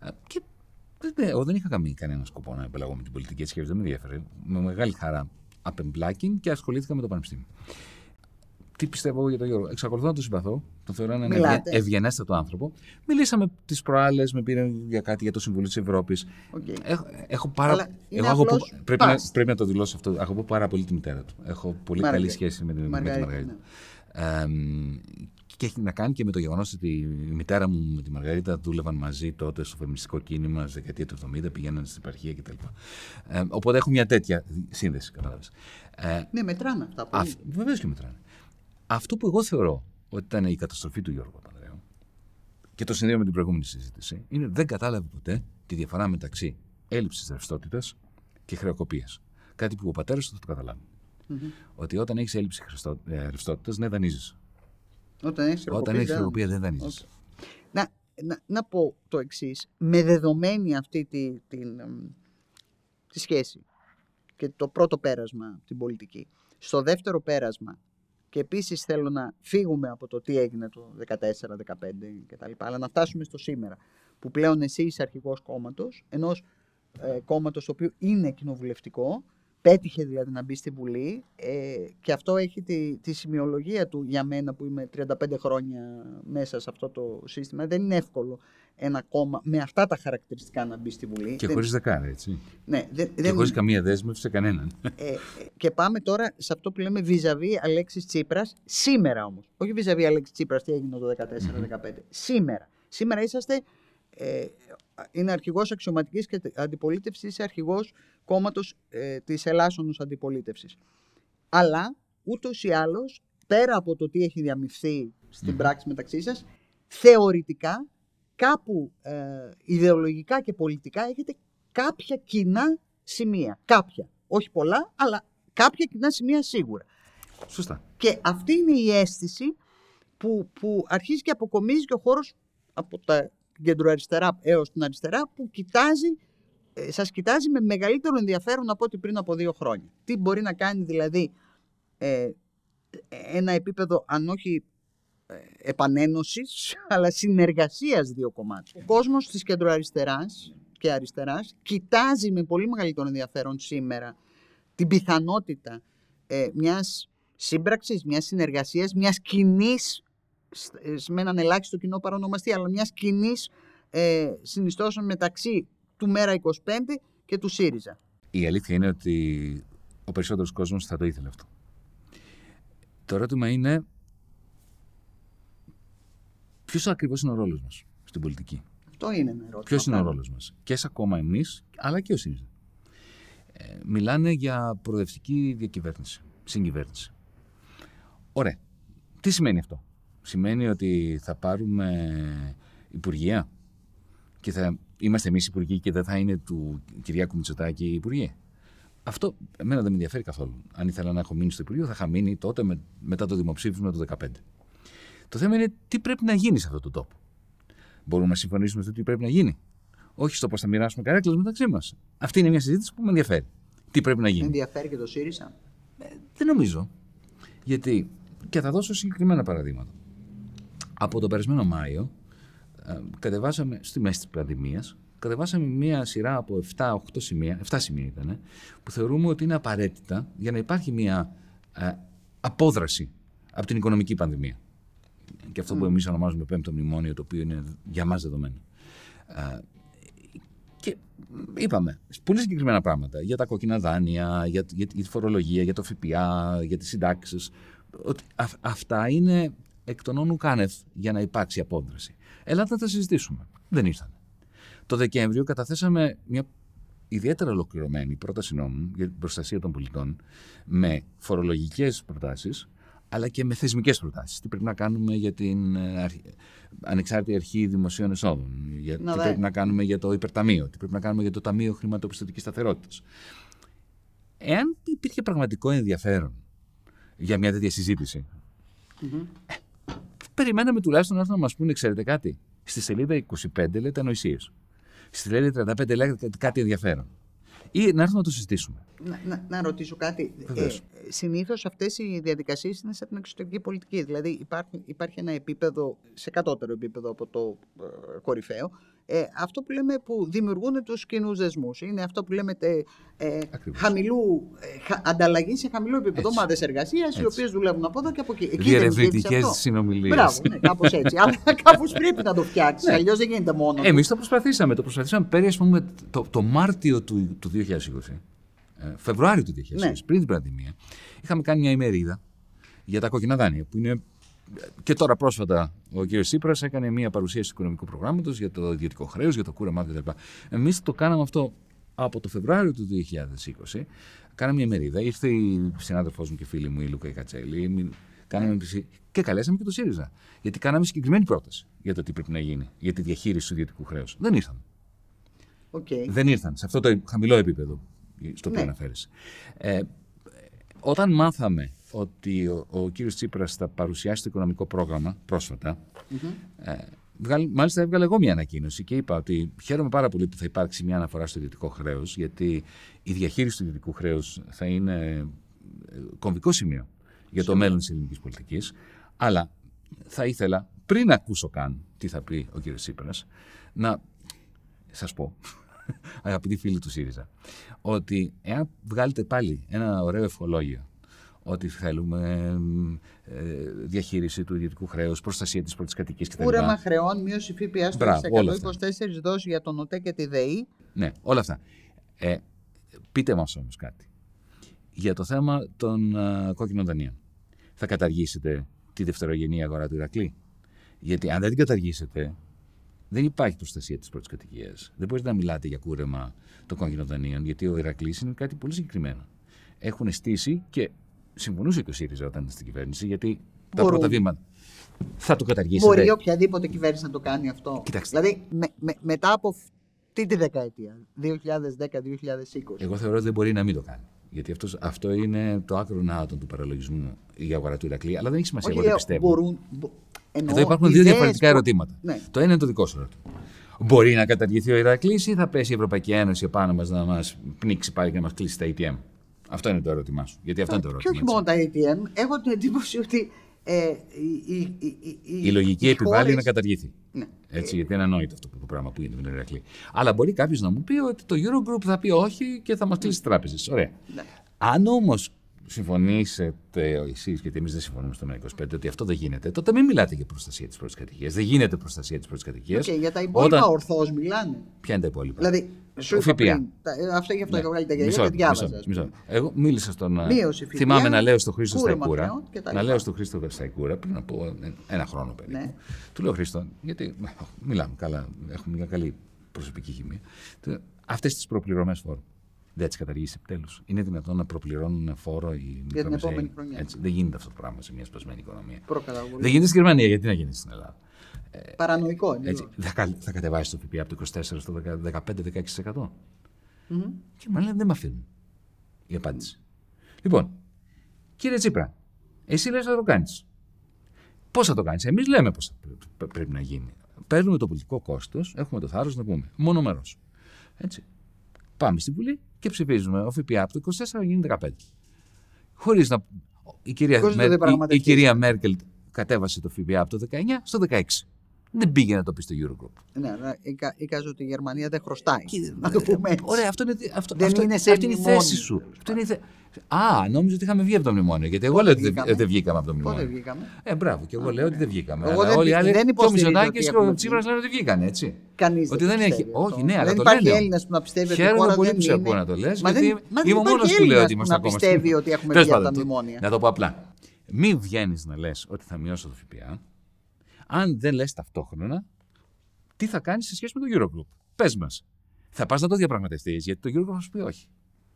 Ε, και ναι, εγώ δεν είχα καμία, κανένα σκοπό να επελαγώ με την πολιτική σχέση, δεν με ενδιαφέρει. Με μεγάλη χαρά απεμπλάκιν και ασχολήθηκα με το Πανεπιστήμιο. Τι πιστεύω εγώ για τον Γιώργο. Εξακολουθώ να τον συμπαθώ. Τον θεωρώ έναν ευγενέστατο άνθρωπο. Μιλήσαμε τις προάλλες, με πήρε για κάτι για το Συμβουλίο της Ευρώπης. Okay. Έχω, έχω πάρα... Εγώ έχω πρέπει, να, πρέπει να το δηλώσω αυτό. Έχω πάρα πολύ τη μητέρα του. Έχω πολύ καλή σχέση με την Μαργαρίτα. Ναι. Ε, και έχει να κάνει και με το γεγονός ότι η μητέρα μου με τη Μαργαρίτα δούλευαν μαζί τότε στο φεμινιστικό κίνημα στη δεκαετία του 70, πηγαίνανε στην επαρχία κτλ. Ε, οπότε έχουν μια τέτοια σύνδεση, κατάλαβες. Ε, ναι, μετράνε αυτά. Βεβαίως και μετράνε. Αυτό που εγώ θεωρώ ότι ήταν η καταστροφή του Γιώργου Παπανδρέου και το συνδέω με την προηγούμενη συζήτηση είναι δεν κατάλαβε ποτέ τη διαφορά μεταξύ έλλειψης ρευστότητας και χρεοκοπίας. Κάτι που ο πατέρας του θα το καταλάβει. Mm-hmm. Ότι όταν έχεις έλλειψη ε, ρευστότητα, ναι, δανείζεις. Όταν έχεις χρεοκοπία, δεν δανείζεις. Να, να, να, πω το εξής. Με δεδομένη αυτή τη, την, τη σχέση και το πρώτο πέρασμα την πολιτική. Στο δεύτερο πέρασμα και επίσης θέλω να φύγουμε από το τι έγινε το 14, 15 κτλ. Αλλά να φτάσουμε στο σήμερα. Που πλέον εσύ είσαι αρχηγός κόμματος ενός ε, κόμματος το οποίο είναι κοινοβουλευτικό. Πέτυχε δηλαδή να μπει στη Βουλή ε, και αυτό έχει τη, τη σημειολογία του για μένα που είμαι 35 χρόνια μέσα σε αυτό το σύστημα. Δεν είναι εύκολο ένα κόμμα με αυτά τα χαρακτηριστικά να μπει στη Βουλή. Και χωρίς δεκάρα, έτσι. Ναι, δεν, και χωρίς καμία δέσμευση σε κανέναν. Ε, και πάμε τώρα σε αυτό που λέμε βίζαβή Αλέξης Τσίπρας. Σήμερα όμως. Όχι βίζαβή Αλέξης Τσίπρας, τι έγινε το 2014-2015. Σήμερα. Σήμερα είσαστε. Ε, είναι αρχηγός αξιωματικής και αντιπολίτευσης, είσαι αρχηγός κόμματος ε, της Ελλάσσονος Αντιπολίτευσης. Αλλά ούτως ή άλλως, πέρα από το τι έχει διαμειφθεί στην πράξη μεταξύ σας, θεωρητικά κάπου ε, ιδεολογικά και πολιτικά έχετε κάποια κοινά σημεία. Κάποια. Όχι πολλά, αλλά κάποια κοινά σημεία σίγουρα. Σωστά. Και αυτή είναι η αίσθηση που, που αρχίζει και αποκομίζει και ο χώρος από τα κεντροαριστερά έως την αριστερά που κοιτάζει, ε, σας κοιτάζει με μεγαλύτερο ενδιαφέρον από ό,τι πριν από δύο χρόνια. Τι μπορεί να κάνει δηλαδή ε, ένα επίπεδο αν όχι ε, επανένωσης αλλά συνεργασίας δύο κομμάτια. Ο κόσμος της κεντροαριστεράς και αριστεράς κοιτάζει με πολύ μεγαλύτερο ενδιαφέρον σήμερα την πιθανότητα ε, μιας σύμπραξης, μιας συνεργασίας, μιας κοινής ε, με έναν ελάχιστο κοινό παρονομαστή, αλλά μιας κοινής ε, συνιστώσεων μεταξύ του ΜΕΡΑ 25 και του ΣΥΡΙΖΑ. Η αλήθεια είναι ότι ο περισσότερος κόσμος θα το ήθελε αυτό. Το ερώτημα είναι ποιος ακριβώς είναι ο ρόλος μας στην πολιτική; Αυτό είναι ένα ερώτημα. Ποιος είναι ο ρόλος μας; Και σαν κόμμα εμείς, αλλά και ο ΣΥΡΙΖΑ. Ε, μιλάνε για προοδευτική διακυβέρνηση, συγκυβέρνηση. Ωραία. Τι σημαίνει αυτό; Σημαίνει ότι θα πάρουμε υπουργεία και θα είμαστε εμείς υπουργοί και δεν θα είναι του Κυριάκου Μητσοτάκη υπουργοί. Αυτό εμένα δεν με ενδιαφέρει καθόλου. Αν ήθελα να έχω μείνει στο Υπουργείο, θα είχα μείνει τότε με, μετά το δημοψήφισμα του 2015. Το θέμα είναι τι πρέπει να γίνει σε αυτόν τον τόπο. Μπορούμε να συμφωνήσουμε στο τι πρέπει να γίνει. Όχι στο πώς θα μοιράσουμε καρέκλες μεταξύ μας. Αυτή είναι μια συζήτηση που με ενδιαφέρει. Τι πρέπει να γίνει. Ενδιαφέρει και το ΣΥΡΙΖΑ; Ε, δεν νομίζω. Γιατί, και θα δώσω συγκεκριμένα παραδείγματα. Από τον περασμένο Μάιο, ε, κατεβάσαμε στη μέση της πανδημίας, κατεβάσαμε μία σειρά από 7-8 σημεία, 7 σημεία ήταν, που θεωρούμε ότι είναι απαραίτητα για να υπάρχει μία ε, απόδραση από την οικονομική πανδημία και αυτό που εμείς ονομάζουμε πέμπτο μνημόνιο, το οποίο είναι για μας δεδομένο. Και είπαμε πολύ συγκεκριμένα πράγματα για τα κόκκινα δάνεια, για, για, τη φορολογία, για το ΦΠΑ, για τις συντάξεις. Ότι αυτά είναι εκ των όνου κάνευ για να υπάρξει απόδραση. Ελάτε να τα συζητήσουμε. Δεν ήρθαν. Το Δεκέμβριο καταθέσαμε μια ιδιαίτερα ολοκληρωμένη πρόταση νόμου για την προστασία των πολιτών με φορολογικές προτάσεις αλλά και με θεσμικές προτάσεις. Τι πρέπει να κάνουμε για την ε, ανεξάρτητη αρχή δημοσίων εσόδων, για, τι πρέπει να κάνουμε για το υπερταμείο, τι πρέπει να κάνουμε για το Ταμείο Χρηματοπιστωτικής Σταθερότητας. Εάν υπήρχε πραγματικό ενδιαφέρον για μια τέτοια συζήτηση, mm-hmm. Περιμέναμε τουλάχιστον να μας πούνε, ξέρετε κάτι, στη σελίδα 25 λέτε ανοησίες. Στη σελίδα 35 λέτε κάτι ενδιαφέρον ή να έρθουμε να το συζητήσουμε. Να, να, να ρωτήσω κάτι. Ε, Συνήθως αυτές οι διαδικασίες είναι σε την εξωτερική πολιτική. Δηλαδή υπάρχει, υπάρχει ένα επίπεδο, σε κατώτερο επίπεδο από το ε, κορυφαίο, ε, αυτό που λέμε που δημιουργούν τους κοινούς δεσμούς. Είναι αυτό που λέμε ε, χαμηλού, ε, ανταλλαγή σε χαμηλό επίπεδο ομάδες εργασίας, οι οποίες δουλεύουν από εδώ και από εκεί. Διερευνητικές συνομιλίες. Μπράβο, ναι, κάπως έτσι. Αλλά κάπως πρέπει να το φτιάξεις. Ναι. Αλλιώς δεν γίνεται μόνος. Εμείς το προσπαθήσαμε. Το προσπαθήσαμε πέρυσι, πούμε, το, το Μάρτιο του, του 2020. Ε, Φεβρουάριο του 2020, ναι. πριν την πανδημία, είχαμε κάνει μια ημερίδα για τα κόκκινα δάνεια, που είναι και τώρα πρόσφατα ο κ. Σύπρα έκανε μια παρουσίαση του οικονομικού προγράμματος για το ιδιωτικό χρέος, για το κούρεμα κτλ. Εμείς το κάναμε αυτό από το Φεβράριο του 2020. Κάναμε μια μερίδα. Ήρθε η συνάδελφός μου και φίλη μου, η Λούκα Κατσέλη. Κάναμε και καλέσαμε και το ΣΥΡΙΖΑ. Γιατί κάναμε συγκεκριμένη πρόταση για το τι πρέπει να γίνει για τη διαχείριση του ιδιωτικού χρέους. Δεν ήρθαν. Okay. Δεν ήρθαν σε αυτό το χαμηλό επίπεδο στο οποίο ναι. αναφέρεσαι. Ε, όταν μάθαμε ότι ο, ο κύριος Τσίπρας θα παρουσιάσει το οικονομικό πρόγραμμα πρόσφατα, ε, μάλιστα έβγαλε εγώ μια ανακοίνωση και είπα ότι χαίρομαι πάρα πολύ που θα υπάρξει μια αναφορά στο ιδιωτικό χρέος, γιατί η διαχείριση του ιδιωτικού χρέους θα είναι ε, κομβικό σημείο για το μέλλον της ελληνικής πολιτικής. Αλλά θα ήθελα, πριν ακούσω καν τι θα πει ο κύριος Τσίπρας, να σας πω αγαπητοί φίλοι του ΣΥΡΙΖΑ, ότι εάν βγάλετε πάλι ένα ωραίο ευχολόγιο ότι θέλουμε ε, διαχείριση του ιδιωτικού χρέους, προστασία της πρώτης κατοικίας κτλ. Κούρεμα χρεών, μείωση ΦΠΑ στο 124 δόσεις για τον ΟΤΕ και τη ΔΕΗ. Ναι, όλα αυτά. Ε, πείτε μας όμως κάτι. Για το θέμα των uh, κόκκινων δανείων. Θα καταργήσετε τη δευτερογενή αγορά του Ηρακλή; Γιατί αν δεν την καταργήσετε, δεν υπάρχει προστασία της πρώτης κατοικίας. Δεν μπορείτε να μιλάτε για κούρεμα των κόκκινων δανείων, γιατί ο Ηρακλής είναι κάτι πολύ συγκεκριμένο. Έχουν στήσει και συμφωνούσε και ο ΣΥΡΙΖΑ όταν ήταν στην κυβέρνηση, γιατί τα πρώτα βήματα θα το καταργήσετε. Μπορεί οποιαδήποτε κυβέρνηση να το κάνει αυτό. Κοιτάξτε. Δηλαδή, με, με, μετά από αυτή τη δεκαετία, 2010-2020. Εγώ θεωρώ ότι δεν μπορεί να μην το κάνει. Γιατί αυτός, αυτό είναι το άκρο άτομο του παραλογισμού η αγορά του Ηρακλή. Αλλά δεν έχει σημασία, εγώ δεν πιστεύω. Μπορούν, μπο... Εδώ υπάρχουν δύο διαφορετικά ερωτήματα. Ναι. Το ένα είναι το δικό σου ερώτημα. Μπορεί να καταργηθεί ο Ηρακλής ή θα πέσει η Ευρωπαϊκή Ένωση επάνω μας να μας πνίξει πάλι και να μας κλείσει τα ATM. Αυτό είναι το ερώτημά σου. Γιατί αυτό είναι το ερώτημα. Και όχι μόνο τα ATM. Έχω την εντύπωση ότι. Ε, η, η, η, η, λογική επιβάλλει χώρες... να καταργηθεί. Ναι. Έτσι, γιατί είναι ανόητο αυτό το πράγμα που γίνεται με τον Ηρακλή. Αλλά μπορεί κάποιος να μου πει ότι το Eurogroup θα πει όχι και θα μας κλείσει τις τράπεζες. Ωραία. Ναι. Αν όμως συμφωνήσετε εσείς, γιατί εμείς δεν συμφωνούμε στο ΜΕΡΑ25, ότι αυτό δεν γίνεται, τότε μην μιλάτε για προστασία της πρώτης κατοικίας. Δεν γίνεται προστασία της πρώτης κατοικίας. Okay, για τα υπόλοιπα Όταν... ορθώς μιλάνε. Ποια είναι τα υπόλοιπα; Δηλαδή, σου είπα πριν, αυτό γι' αυτό έχω βγάλει τα γυαλιά και διάβαζα. Μισό, Εγώ μίλησα στον. θυμάμαι να λέω στον Χρήστο Σταϊκούρα. Να λέω στον Χρήστο Σταϊκούρα πριν από ένα χρόνο περίπου. Ναι. Του λέω Χρήστο, γιατί μιλάμε καλά, έχουμε μια καλή προσωπική χημία. Αυτές τις προπληρωμές φόρου δεν τις καταργήσει επιτέλους. Είναι δυνατόν να προπληρώνουν φόρο οι Για την επόμενη χρονιά. Έτσι, δεν γίνεται αυτό το πράγμα σε μια σπασμένη οικονομία. Δεν γίνεται στην Γερμανία, γιατί να γίνεις στην Ελλάδα. Ε, Παρανοϊκό είναι. Έτσι, θα, θα κατεβάσεις το ΦΠΑ από το 24% στο 15-16%. Mm-hmm. Και μου λένε δεν με αφήνουν η απάντηση. Λοιπόν, κύριε Τσίπρα, εσύ λες να το κάνεις. Πώς θα το κάνεις, Εμείς λέμε πώς πρέπει να γίνει. Παίρνουμε το πολιτικό κόστος, έχουμε το θάρρος να πούμε μόνο μέρο. Έτσι. Πάμε στη Βουλή και ψηφίζουμε. Ο ΦΠΑ από το 24 γίνει 15. Χωρίς να. Η κυρία, η, η κυρία Μέρκελ κατέβασε το ΦΠΑ από το 19 στο 16. Δεν πήγε να το πει στο Eurogroup. Ναι, ναι εικάζω ότι η Γερμανία δεν χρωστάει. να το πούμε έτσι. Ωραία, αυτό είναι, αυτό, δεν αυτό, είναι αυτή είναι η θέση σου. Αυτό είναι η Α, νόμιζα ότι είχαμε βγει από το μνημόνιο. Γιατί εγώ λέω ότι δεν βγήκαμε από το μνημόνιο. Πότε βγήκαμε; Ε, μπράβο, και εγώ λέω ότι δεν βγήκαμε. Εγώ δεν, όλοι οι άλλοι δεν και ο Μητσοτάκης και ο Τσίπρας λένε ότι βγήκαν, έτσι. Κανείς ότι δεν έχει. Όχι, ναι, αλλά δεν το υπάρχει Έλληνας που να πιστεύει ότι Χαίρομαι πολύ που σε ακούω να το λες. Γιατί είμαι ο μόνος που λέω ότι είμαστε ακόμα. πιστεύει ότι έχουμε βγει από τα μνημόνια. Να το πω απλά. Μην βγαίνεις να λες ότι θα μειώσω το ΦΠΑ, αν δεν λες ταυτόχρονα τι θα κάνεις σε σχέση με το Eurogroup; Πες μας. Θα πας να το διαπραγματευτείς, γιατί το Eurogroup θα σου πει όχι.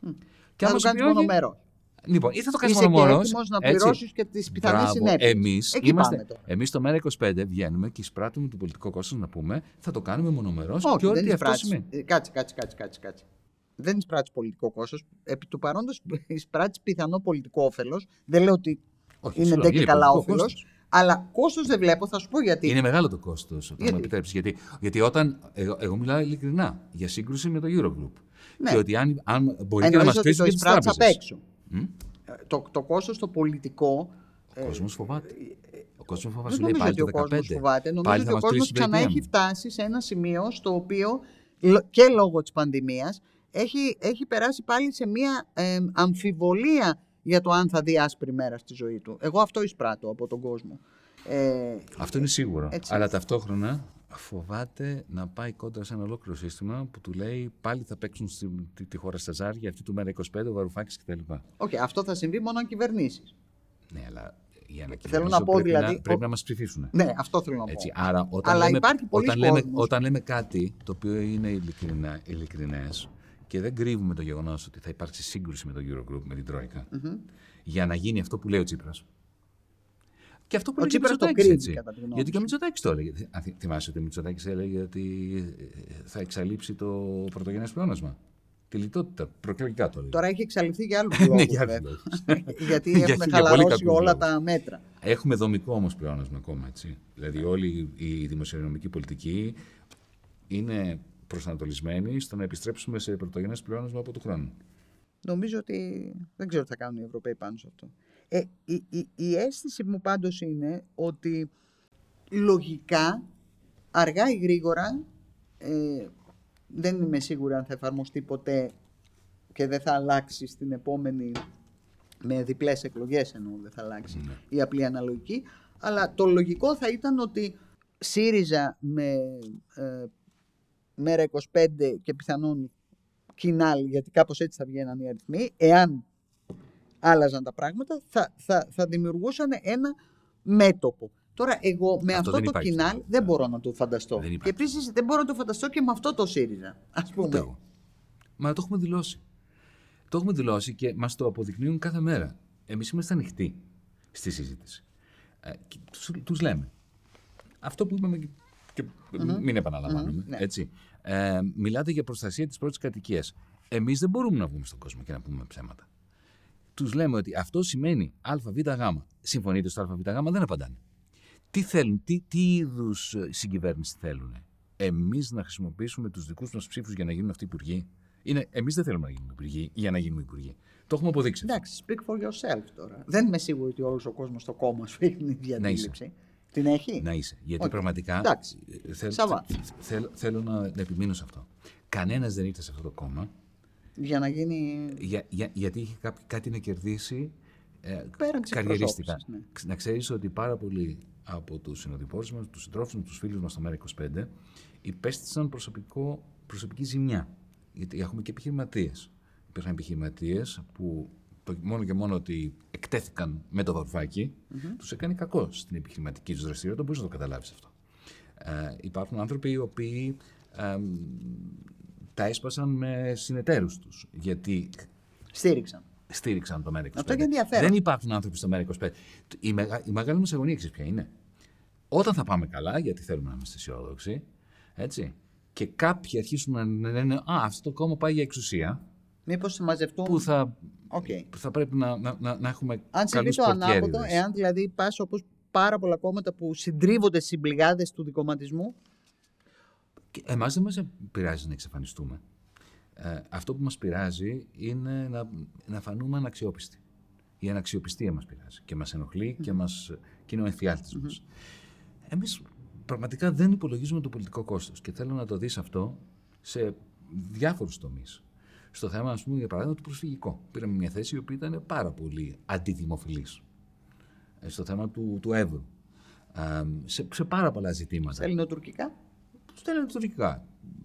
Mm. Και θα το κάνεις μόνο μέρος. Λοιπόν, ή θα το κάνεις μόνο μέρος. Είσαι να πληρώσεις και τις πιθανές συνέπειες. Εμείς είμαστε. Εμείς στο ΜΕΡΑ25 βγαίνουμε και εισπράττουμε το πολιτικό κόστος να πούμε θα το κάνουμε μονομερό και ό,τι αυτό σημαίνει. Ε, κάτσε, κάτσε, κάτσε. κάτσε, κάτσε. Δεν εισπράττει πολιτικό κόστος. Επί του παρόντος εισπράττεις πιθανό πολιτικό όφελος. Δεν λέω ότι Όχι, είναι ντε και καλά όφελος. Αλλά κόστος δεν βλέπω, θα σου πω γιατί. Είναι μεγάλο το κόστος, αν γιατί; μου επιτρέψεις. Γιατί, γιατί όταν. Εγώ, εγώ μιλάω ειλικρινά για σύγκρουση με το Eurogroup. Ναι. Και ότι αν, αν μπορεί να μας πει και τις τράπεζε. απ' έξω. Mm? Το, το κόστος το πολιτικό. Ο κόσμος φοβάται. Ο κόσμος φοβάται. Δεν νομίζω ότι ο κόσμος φοβάται. Νομίζω ότι ο κόσμος ξανά έχει φτάσει σε ένα σημείο στο οποίο και λόγω της πανδημίας έχει, έχει περάσει πάλι σε μια ε, αμφιβολία για το αν θα δει άσπρη μέρα στη ζωή του. Εγώ αυτό εισπράττω από τον κόσμο. Ε, αυτό είναι σίγουρο. Έτσι. Αλλά ταυτόχρονα φοβάται να πάει κόντρα σε ένα ολόκληρο σύστημα που του λέει πάλι θα παίξουν στη, τη, τη χώρα στα ζάρια, αυτοί του ΜέΡΑ25, ο Βαρουφάκης κτλ. OK, okay, αυτό θα συμβεί μόνο αν κυβερνήσεις. Ναι, αλλά για να θέλω να πω πρέπει, δηλαδή, να, πρέπει να μας ψηφίσουν. Ναι, αυτό θέλω να πω. Έτσι, άρα, όταν αλλά λέμε, υπάρχει όταν λέμε, όταν λέμε κάτι το οποίο είναι ειλικρινές, και δεν κρύβουμε το γεγονός ότι θα υπάρξει σύγκρουση με το Eurogroup, με την Τρόικα, mm-hmm. για να γίνει αυτό που λέει ο Τσίπρας. Και αυτό που λέει ο το κρύβει, κατά τη γνώμη Γιατί και ο Μητσοτάκης το έλεγε. Αν θυμάσαι ότι ο Μητσοτάκης έλεγε ότι ε, θα εξαλείψει το πρωτογενές πλεόνασμα. Τη λιτότητα, προκλητικά το έλεγε. Τώρα έχει εξαλειφθεί για άλλου λόγου. Γιατί έχουν χαλαρώσει όλα τα μέτρα. Έχουμε δομικό όμως πλεόνασμα ακόμα. Έτσι. Δηλαδή όλη η δημοσιονομική πολιτική είναι προσανατολισμένοι στο να επιστρέψουμε σε πρωτογενές πλεόνασμα από το χρόνο. Νομίζω ότι δεν ξέρω τι θα κάνουν οι Ευρωπαίοι πάνω σε αυτό. Ε, η, η, η αίσθηση μου πάντως είναι ότι λογικά, αργά ή γρήγορα, ε, δεν είμαι σίγουρη αν θα εφαρμοστεί ποτέ και δεν θα αλλάξει στην επόμενη με διπλές εκλογές εννοώ δεν θα αλλάξει Ναι. η απλή αναλογική αλλά το λογικό θα ήταν ότι ΣΥΡΙΖΑ με ε, μέρα 25 και πιθανόν κοινάλ γιατί κάπως έτσι θα βγαίναν οι αριθμοί εάν άλλαζαν τα πράγματα θα, θα, θα δημιουργούσαν ένα μέτωπο. Τώρα εγώ με Αυτό αυτό, δεν το υπάρχει κοινάλ στην δεν Ελλάδα. μπορώ να το φανταστώ. Δεν και υπάρχει. επίσης δεν μπορώ να το φανταστώ και με αυτό το ΣΥΡΙΖΑ. Ας πούμε. Ούτε εγώ. Μα το έχουμε δηλώσει. Το έχουμε δηλώσει και μας το αποδεικνύουν κάθε μέρα. Εμείς είμαστε ανοιχτοί στη συζήτηση. Ε, και τους, τους λέμε. Αυτό που είπαμε και, και μην επαναλαμβάνουμε. ναι. Έτσι. Ε, μιλάτε για προστασία της πρώτης κατοικίας. Εμείς δεν μπορούμε να βγούμε στον κόσμο και να πούμε ψέματα. Τους λέμε ότι αυτό σημαίνει ΑΒΓ. Συμφωνείτε στο ΑΒΓ, δεν απαντάνε. Τι θέλουν, τι, τι είδους συγκυβέρνηση θέλουν. Εμείς να χρησιμοποιήσουμε τους δικούς μας ψήφους για να γίνουν αυτοί υπουργοί; Είναι, εμείς δεν θέλουμε να γίνουμε υπουργοί για να γίνουμε υπουργοί. Το έχουμε αποδείξει. Εντάξει, speak for yourself τώρα. Δεν είμαι σίγουρη ότι όλος ο κόσμος στο κόμμα σου έχει την ίδια Να είσαι. αντίληψη. Την έχει; Να είσαι. Γιατί Οκ. πραγματικά. Εντάξει. ε, θέλ- Σαβά. θε- θέλω, θέλω να, να επιμείνω σε αυτό. Κανένας δεν ήρθε σε αυτό το κόμμα Για να γίνει. για, για, γιατί είχε κά- κάτι να κερδίσει ε, Πέραν της καριερίστικα. εκπροσώπησης, ναι. Ξ- Να ξέρεις ότι πάρα πολλοί από τους συνοδοιπόρους μας, τους συντρόφους μας, τους φίλους μας στο ΜΕΡΑ25 υπέστησαν προσωπικό, προσωπική ζημιά. Γιατί έχουμε και επιχειρηματίες. Υπήρχαν επιχειρηματίες που το μόνο και μόνο ότι εκτέθηκαν με το βαρουφάκι τους έκανε κακό στην επιχειρηματική τους δραστηριότητα. Μπορείς να το καταλάβεις αυτό. Ε, υπάρχουν άνθρωποι οι οποίοι ε, τα έσπασαν με συνεταίρους τους γιατί Στήριξαν. στήριξαν το ΜΕΡΑ25. Αυτό είναι ενδιαφέρον. Δεν υπάρχουν άνθρωποι στο ΜΕΡΑ25. Η, μεγα, η μεγάλη μας αγωνία ξέρεις ποια είναι; Όταν θα πάμε καλά, γιατί θέλουμε να είμαστε αισιόδοξοι, έτσι, και κάποιοι αρχίσουν να λένε «Α, αυτό το κόμμα πάει για εξουσία», Μήπως μαζευτούν. που θα, Οκ. που θα πρέπει να, να, να, να έχουμε Αν συμβεί καλούς το ανάποδο, πορτιέριδες. εάν δηλαδή πας όπως πάρα πολλά κόμματα που συντρίβονται στις συμπληγάδες του δικομματισμού; Και εμάς δεν μας πειράζει να εξαφανιστούμε. Ε, αυτό που μας πειράζει είναι να, να φανούμε αναξιόπιστοι. Η αναξιοπιστία μας πειράζει και μας ενοχλεί και, μας, και είναι ο εφιάλτης μας. Εμείς πραγματικά δεν υπολογίζουμε το πολιτικό κόστος και θέλω να το δεις αυτό σε διάφορους τομείς. Στο θέμα, ας πούμε, για παράδειγμα, του προσφυγικό. Πήραμε μια θέση η οποία ήταν πάρα πολύ αντιδημοφιλής. Ε, Στο θέμα του, του Εύρου. Ε, σε, σε πάρα πολλά ζητήματα. Στα ελληνοτουρκικά. Στα ελληνοτουρκικά.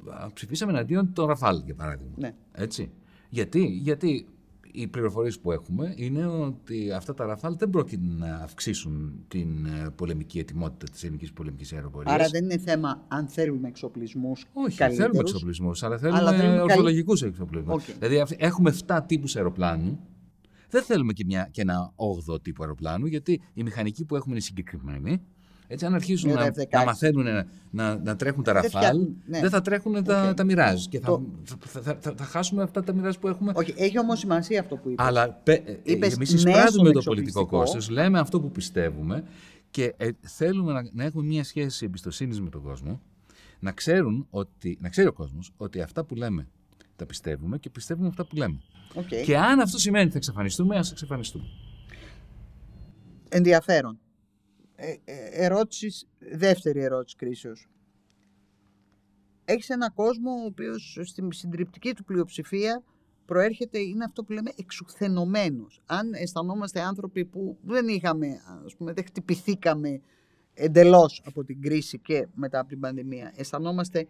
Α, Ψηφίσαμε εναντίον των Ραφάλ, για παράδειγμα. Ναι. Έτσι. Γιατί, γιατί οι πληροφορίες που έχουμε είναι ότι αυτά τα Ραφάλ δεν πρόκειται να αυξήσουν την ε, πολεμική ετοιμότητα της ελληνικής πολεμικής αεροπορίας. Άρα δεν είναι θέμα αν θέλουμε εξοπλισμούς. Όχι, θέλουμε εξοπλισμούς, αλλά θέλουμε, Αλλά θέλουμε καλ- ορθολογικούς εξοπλισμούς. Οκ. Δηλαδή, αυτοί- έχουμε 7 τύπους αεροπλάνου. Δεν θέλουμε και, μια, και ένα 8ο τύπο αεροπλάνου, γιατί οι μηχανικοί που έχουμε είναι συγκεκριμένοι. Έτσι, αν αρχίσουν Με να, F-16. να μαθαίνουν να, να, να τρέχουν τα Δεν Ραφάλ, φτιάχνουν, ναι. δεν θα τρέχουν τα, Οκ. τα Μιράζ. Και θα, Το- θα, θα, θα, θα χάσουμε αυτά τα Μιράζ που έχουμε. Όχι, έχει όμως σημασία αυτό που είπες. Αλλά πε- Είπες εμείς μέσον εισπράττουμε το εξοπλιστικό. πολιτικό κόστος, λέμε αυτό που πιστεύουμε και ε, θέλουμε να, να έχουμε μια σχέση εμπιστοσύνης με τον κόσμο, να, ξέρουν ότι, να ξέρει ο κόσμος ότι αυτά που λέμε τα πιστεύουμε και πιστεύουμε αυτά που λέμε. Οκ. Και αν αυτό σημαίνει ότι θα εξαφανιστούμε, ας εξαφανιστούμε. Ενδιαφέρον. Ε, ε, ερώτησης, δεύτερη ερώτηση κρίσεως. Έχεις ένα κόσμο ο οποίος στην συντριπτική του πλειοψηφία προέρχεται, είναι αυτό που λέμε εξουθενωμένος. Αν αισθανόμαστε άνθρωποι που δεν είχαμε, ας πούμε, δεν χτυπηθήκαμε εντελώς από την κρίση και μετά από την πανδημία, αισθανόμαστε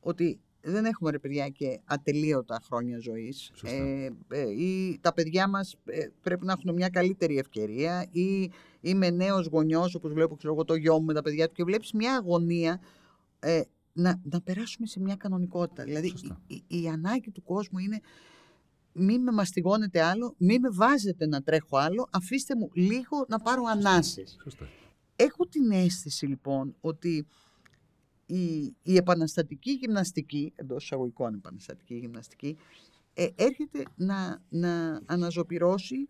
ότι δεν έχουμε ρε παιδιά και ατελείωτα χρόνια ζωής Σωστά. ε, ε, ή τα παιδιά μας ε, πρέπει να έχουν μια καλύτερη ευκαιρία ή είμαι νέος γονιός όπως βλέπω ξέρω, εγώ, το γιο μου με τα παιδιά του και βλέπεις μια αγωνία ε, να, να περάσουμε σε μια κανονικότητα. Δηλαδή Σωστά. η, η, η ανάγκη του κόσμου είναι μη με μαστιγώνετε άλλο, μη με βάζετε να τρέχω άλλο, αφήστε μου λίγο να πάρω ανάσες. Σωστά. Έχω την αίσθηση λοιπόν ότι η, η επαναστατική γυμναστική, εντός εισαγωγικών επαναστατική γυμναστική, ε, έρχεται να, να αναζωπυρώσει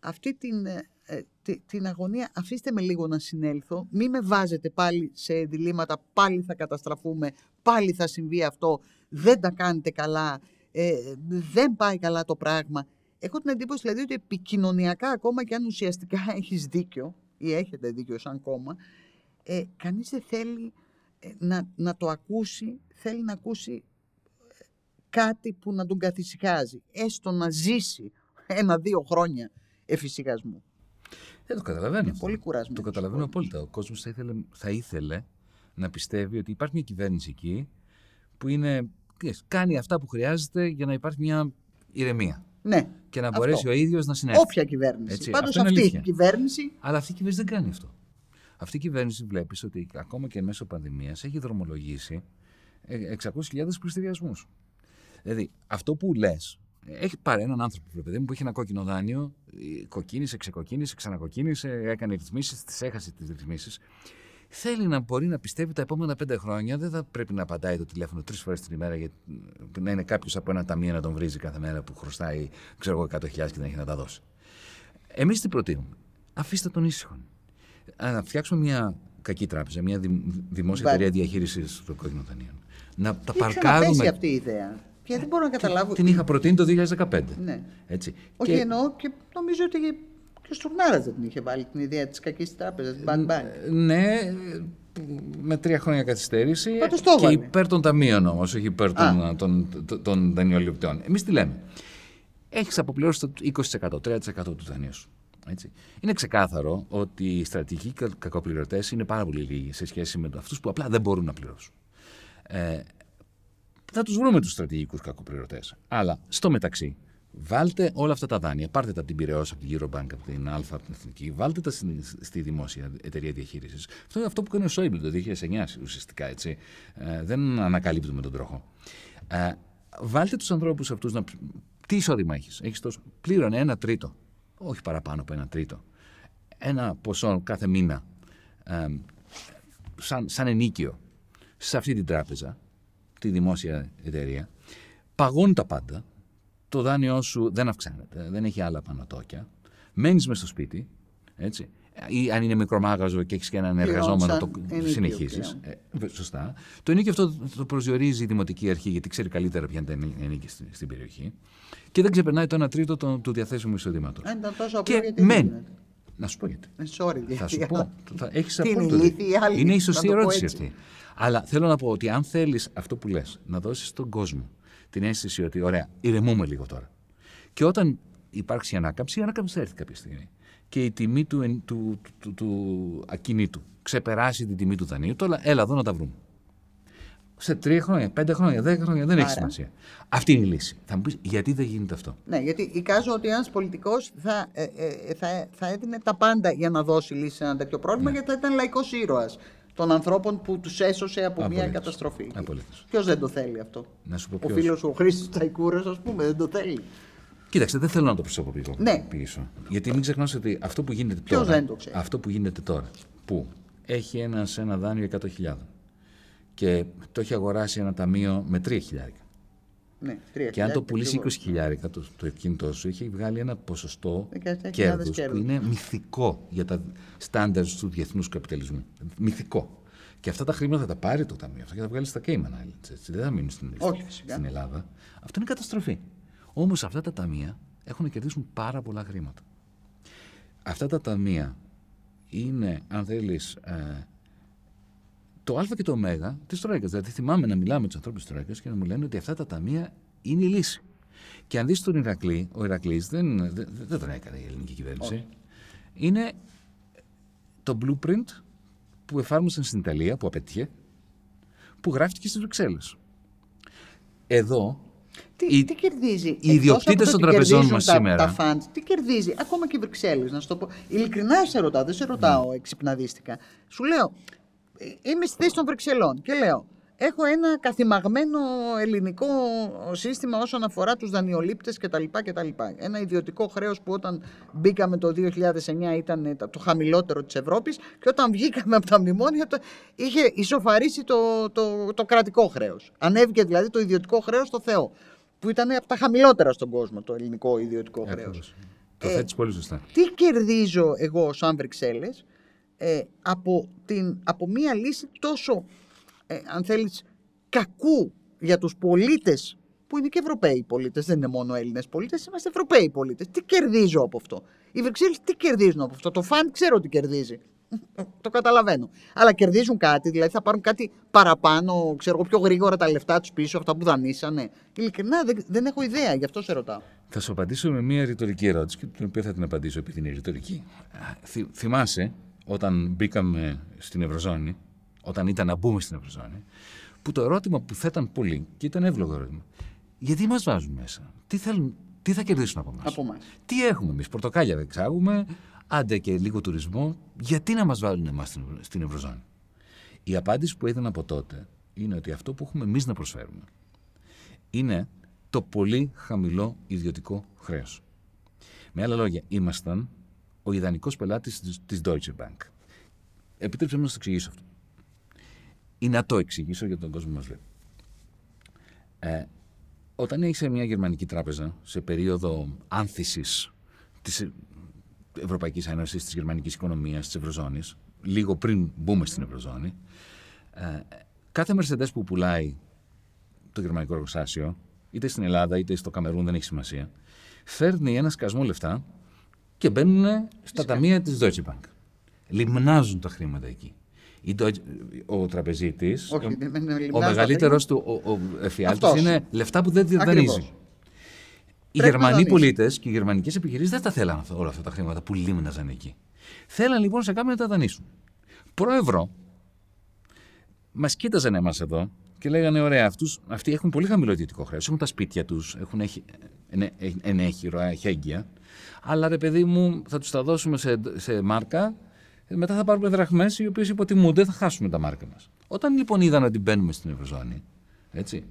αυτή την, ε, ε, τη- την αγωνία. Αφήστε με λίγο να συνέλθω, μη με βάζετε πάλι σε διλήμματα, πάλι θα καταστραφούμε, πάλι θα συμβεί αυτό, δεν τα κάνετε καλά, ε, δεν πάει καλά το πράγμα. Έχω την εντύπωση δηλαδή ότι επικοινωνιακά ακόμα και αν ουσιαστικά έχεις δίκιο ή έχετε δίκιο σαν κόμμα, ε, κανείς δεν θέλει ε, να, να το ακούσει, θέλει να ακούσει κάτι που να τον καθησυχάζει, έστω να ζήσει ένα-δύο χρόνια εφησυχασμού. Δεν το καταλαβαίνω. πολύ κουρασμένος. Το καταλαβαίνω απόλυτα. Ο κόσμος θα ήθελε, θα ήθελε να πιστεύει ότι υπάρχει μια κυβέρνηση εκεί που είναι, κάνει αυτά που χρειάζεται για να υπάρχει μια ηρεμία. Ναι. Και να μπορέσει αυτό. ο ίδιος να συνέλθει. Όποια κυβέρνηση. Πάντως αυτή η κυβέρνηση. Αλλά αυτή η κυβέρνηση δεν κάνει αυτό. Αυτή η κυβέρνηση βλέπεις ότι ακόμα και μέσω πανδημίας έχει δρομολογήσει 600.000 πληστηριασμούς. Δηλαδή, αυτό που λες, έχει πάρει έναν άνθρωπο παιδί μου, που έχει ένα κόκκινο δάνειο, κοκκίνησε, ξεκοκκίνησε, ξανακοκκίνησε, έκανε ρυθμίσεις, τις έχασε τις ρυθμίσεις. Θέλει να μπορεί να πιστεύει τα επόμενα πέντε χρόνια δεν θα πρέπει να απαντάει το τηλέφωνο τρεις φορές την ημέρα για να είναι κάποιος από ένα ταμείο να τον βρίζει κάθε μέρα που χρωστάει, ξέρω εγώ, 100.000 και δεν έχει να τα δώσει. Εμείς τι προτείνουμε; Αφήστε τον ήσυχο. Να φτιάξουμε μια κακή τράπεζα, μια δημόσια εταιρεία διαχείρισης των κόκκινων δανείων. Να τα παρκάρουμε. αυτή η ιδέα. Και δεν μπορώ να καταλάβω. Την είχα προτείνει το 2015. Ναι. Έτσι. Όχι και... εννοώ και νομίζω ότι και ο Στουρνάρας δεν την είχε βάλει την ιδέα της κακής τράπεζας. Ναι, με τρία χρόνια καθυστέρηση. και υπέρ των ταμείων όμως, όχι υπέρ των, των, των, των δανειοληπτών. Εμείς τι λέμε; Έχεις αποπληρώσει το 20%, 3% του δανείου σου. Έτσι. Είναι ξεκάθαρο ότι οι στρατηγικοί κακοπληρωτές είναι πάρα πολύ λίγοι σε σχέση με αυτούς που απλά δεν μπορούν να πληρώσουν. Ε, θα τους βρούμε τους στρατηγικούς κακοπληρωτές. Αλλά στο μεταξύ, βάλτε όλα αυτά τα δάνεια, πάρτε τα από την Πυραιό, από την Eurobank, από την Αλφα, από την Εθνική, βάλτε τα στη, στη δημόσια εταιρεία διαχείρισης. Αυτό είναι αυτό που κάνει ο Σόιμπλ το 2009 ουσιαστικά. Έτσι. Ε, δεν ανακαλύπτουμε τον τροχό. Ε, βάλτε τους ανθρώπους αυτούς να. Τι εισόδημα έχεις, έχεις τόσο. Πλήρωνε ένα τρίτο, όχι παραπάνω από ένα τρίτο. Ένα ποσό κάθε μήνα, ε, σαν, σαν ενίκιο, σε αυτή την τράπεζα τη δημόσια εταιρεία, παγώνουν τα πάντα, το δάνειό σου δεν αυξάνεται, δεν έχει άλλα πανωτόκια, μένεις μες στο σπίτι, έτσι. Ή αν είναι μικρομάγαζο και έχεις και έναν εργαζόμενο, το συνεχίζεις. Ε, σωστά. Το ενίκιο αυτό το προσδιορίζει η Δημοτική Αρχή, γιατί ξέρει καλύτερα ποια είναι τα ενίκη στην, στην περιοχή. Και δεν ξεπερνάει το 1 τρίτο του, του διαθέσιμου εισοδήματος. Αν ήταν τόσο απλό, και μένει. Να σου πω γιατί. Ε, sorry, θα σου πω. Έχεις απόλυτο. Είναι η σωστή ερώτηση αυτή. Αλλά θέλω να πω ότι αν θέλεις αυτό που λες, να δώσεις στον κόσμο την αίσθηση ότι, ωραία, ηρεμούμε λίγο τώρα. Και όταν υπάρξει ανάκαμψη, η ανάκαμψη θα έρθει κάποια στιγμή. Και η τιμή του, του, του, του ακινήτου ξεπεράσει την τιμή του δανείου, τώρα έλα εδώ να τα βρούμε. Σε τρία χρόνια, πέντε χρόνια, δέκα χρόνια δεν έχει σημασία. Αυτή είναι η λύση. Θα μου πεις γιατί δεν γίνεται αυτό; Ναι, γιατί εικάζω ότι ένας πολιτικός θα, ε, ε, θα, θα έδινε τα πάντα για να δώσει λύση σε ένα τέτοιο πρόβλημα, ναι. γιατί θα ήταν λαϊκός ήρωας των ανθρώπων που τους έσωσε από μια καταστροφή. Ποιος δεν το θέλει αυτό; Να σου πω ποιος. Ο φίλος ο Χρήστη Τσαϊκούρα, ας πούμε, δεν το θέλει. Κοίταξε, δεν θέλω να το προσωποποιήσω. Ναι. Πίσω. Γιατί μην ξεχνάς ότι αυτό που γίνεται Ποιος τώρα. Δεν το ξέρει. Αυτό που γίνεται τώρα. Που έχει ένα, ένα δάνειο 100.000 και το έχει αγοράσει ένα ταμείο με 3.000. Ναι, και αν το πουλήσει 20 χιλιάρικα το, το κινητό σου, έχει βγάλει ένα ποσοστό κέρδους που είναι μυθικό για τα στάνταρ του διεθνούς καπιταλισμού. Μυθικό. Και αυτά τα χρήματα θα τα πάρει το ταμείο αυτό και θα τα βγάλει στα Cayman Islands. Έτσι. Δεν θα μείνει στην, στην Ελλάδα. Αυτό είναι καταστροφή. Όμως αυτά τα ταμεία έχουν να κερδίσουν πάρα πολλά χρήματα. Αυτά τα ταμεία είναι, αν θέλεις, ε, το Α και το Ω τη Τρόικα. Δηλαδή, θυμάμαι να μιλάμε με τους ανθρώπους της Τρόικας και να μου λένε ότι αυτά τα ταμεία είναι η λύση. Και αν δεις τον Ηρακλή, ο Ηρακλής δεν, δεν, δεν τον έκανε η ελληνική κυβέρνηση. Είναι το blueprint που εφάρμοσαν στην Ιταλία, που απέτυχε, που γράφτηκε στις Βρυξέλλες. Εδώ. Τι, η, τι κερδίζει; Οι ιδιοκτήτες των τραπεζών μας σήμερα. Τα funds, τι κερδίζει; Ακόμα και οι Βρυξέλλες, να σου το πω. Ειλικρινά σε ρωτάω, δεν σε ρωτάω mm. εξυπναδίστηκα. Σου λέω, είμαι στη θέση των Βρυξελών και λέω έχω ένα καθημαγμένο ελληνικό σύστημα όσον αφορά τους δανειολήπτες κτλ. κτλ. Ένα ιδιωτικό χρέος που όταν μπήκαμε το 2009 ήταν το χαμηλότερο της Ευρώπης και όταν βγήκαμε από τα μνημόνια το, είχε ισοφαρίσει το, το, το κρατικό χρέος. Ανέβηκε δηλαδή το ιδιωτικό χρέος στο Θεό που ήταν από τα χαμηλότερα στον κόσμο το ελληνικό ιδιωτικό χρέος. Το θέτεις πολύ σωστά. Τι κερδίζω εγώ σαν Βρυξέλλες ε, από, την, από μία λύση τόσο, ε, αν θέλεις, κακού για τους πολίτες, που είναι και Ευρωπαίοι πολίτες, δεν είναι μόνο Έλληνες πολίτες, είμαστε Ευρωπαίοι πολίτες. Τι κερδίζω από αυτό; Οι Βρυξέλλες τι κερδίζουν από αυτό; Το φαν ξέρω τι κερδίζει. Το καταλαβαίνω. Αλλά κερδίζουν κάτι, δηλαδή θα πάρουν κάτι παραπάνω, ξέρω εγώ, πιο γρήγορα τα λεφτά τους πίσω, αυτά που δανείσανε. Ειλικρινά δεν, δεν έχω ιδέα, γι' αυτό σε ρωτάω. Θα σου απαντήσω με μια ρητορική ερώτηση, την οποία θα την απαντήσω επειδή είναι ρητορική. Θυ, θυμάσαι όταν μπήκαμε στην Ευρωζώνη, όταν ήταν να μπούμε στην Ευρωζώνη, που το ερώτημα που θέταν πολύ, και ήταν εύλογο ερώτημα, γιατί μας βάζουν μέσα, τι, θέλουν, τι θα κερδίσουν από εμάς; Τι έχουμε εμείς, πορτοκάλια δεν εξάγουμε, άντε και λίγο τουρισμό, γιατί να μας βάλουν εμάς στην Ευρωζώνη; Η απάντηση που έδιναν από τότε είναι ότι αυτό που έχουμε εμείς να προσφέρουμε είναι το πολύ χαμηλό ιδιωτικό χρέος. Με άλλα λόγια, ήμασταν ο ιδανικός πελάτης της Deutsche Bank. Επιτρέψτε μου να σας εξηγήσω αυτό. Ή να το εξηγήσω για τον κόσμο που μας βλέπει. Ε, όταν είσαι μια γερμανική τράπεζα σε περίοδο άνθησης της Ευρωπαϊκής Ένωσης, της γερμανικής οικονομίας, της Ευρωζώνης, λίγο πριν μπούμε στην Ευρωζώνη, ε, κάθε Mercedes που πουλάει το γερμανικό εργοστάσιο, είτε στην Ελλάδα είτε στο Καμερούν, δεν έχει σημασία, φέρνει ένα σκασμό λεφτά και μπαίνουν στα ταμεία της Deutsche Bank. Λιμνάζουν τα χρήματα εκεί. Ο τραπεζίτης, ο, ο μεγαλύτερος του ο, εφιάλτης είναι λεφτά που δεν δανείζει. Οι Γερμανοί πολίτες και οι γερμανικές επιχειρήσεις δεν τα θέλαν όλα αυτά τα χρήματα που λίμναζαν εκεί. Θέλαν λοιπόν σε κάποιον να τα δανείσουν. Προευρώ, μας κοίταζαν εμάς εδώ και λέγανε: Ωραία, αυτούς, αυτοί έχουν πολύ χαμηλό ιδιωτικό χρέος. Έχουν τα σπίτια τους, έχουν ενέχειρο, εχέγγυα. Αλλά ρε παιδί μου, θα τους τα δώσουμε σε, σε μάρκα ε, μετά θα πάρουμε δραχμές οι οποίες υποτιμούνται, θα χάσουμε τα μάρκα μας. Όταν λοιπόν είδαν ότι μπαίνουμε στην Ευρωζώνη. Έτσι,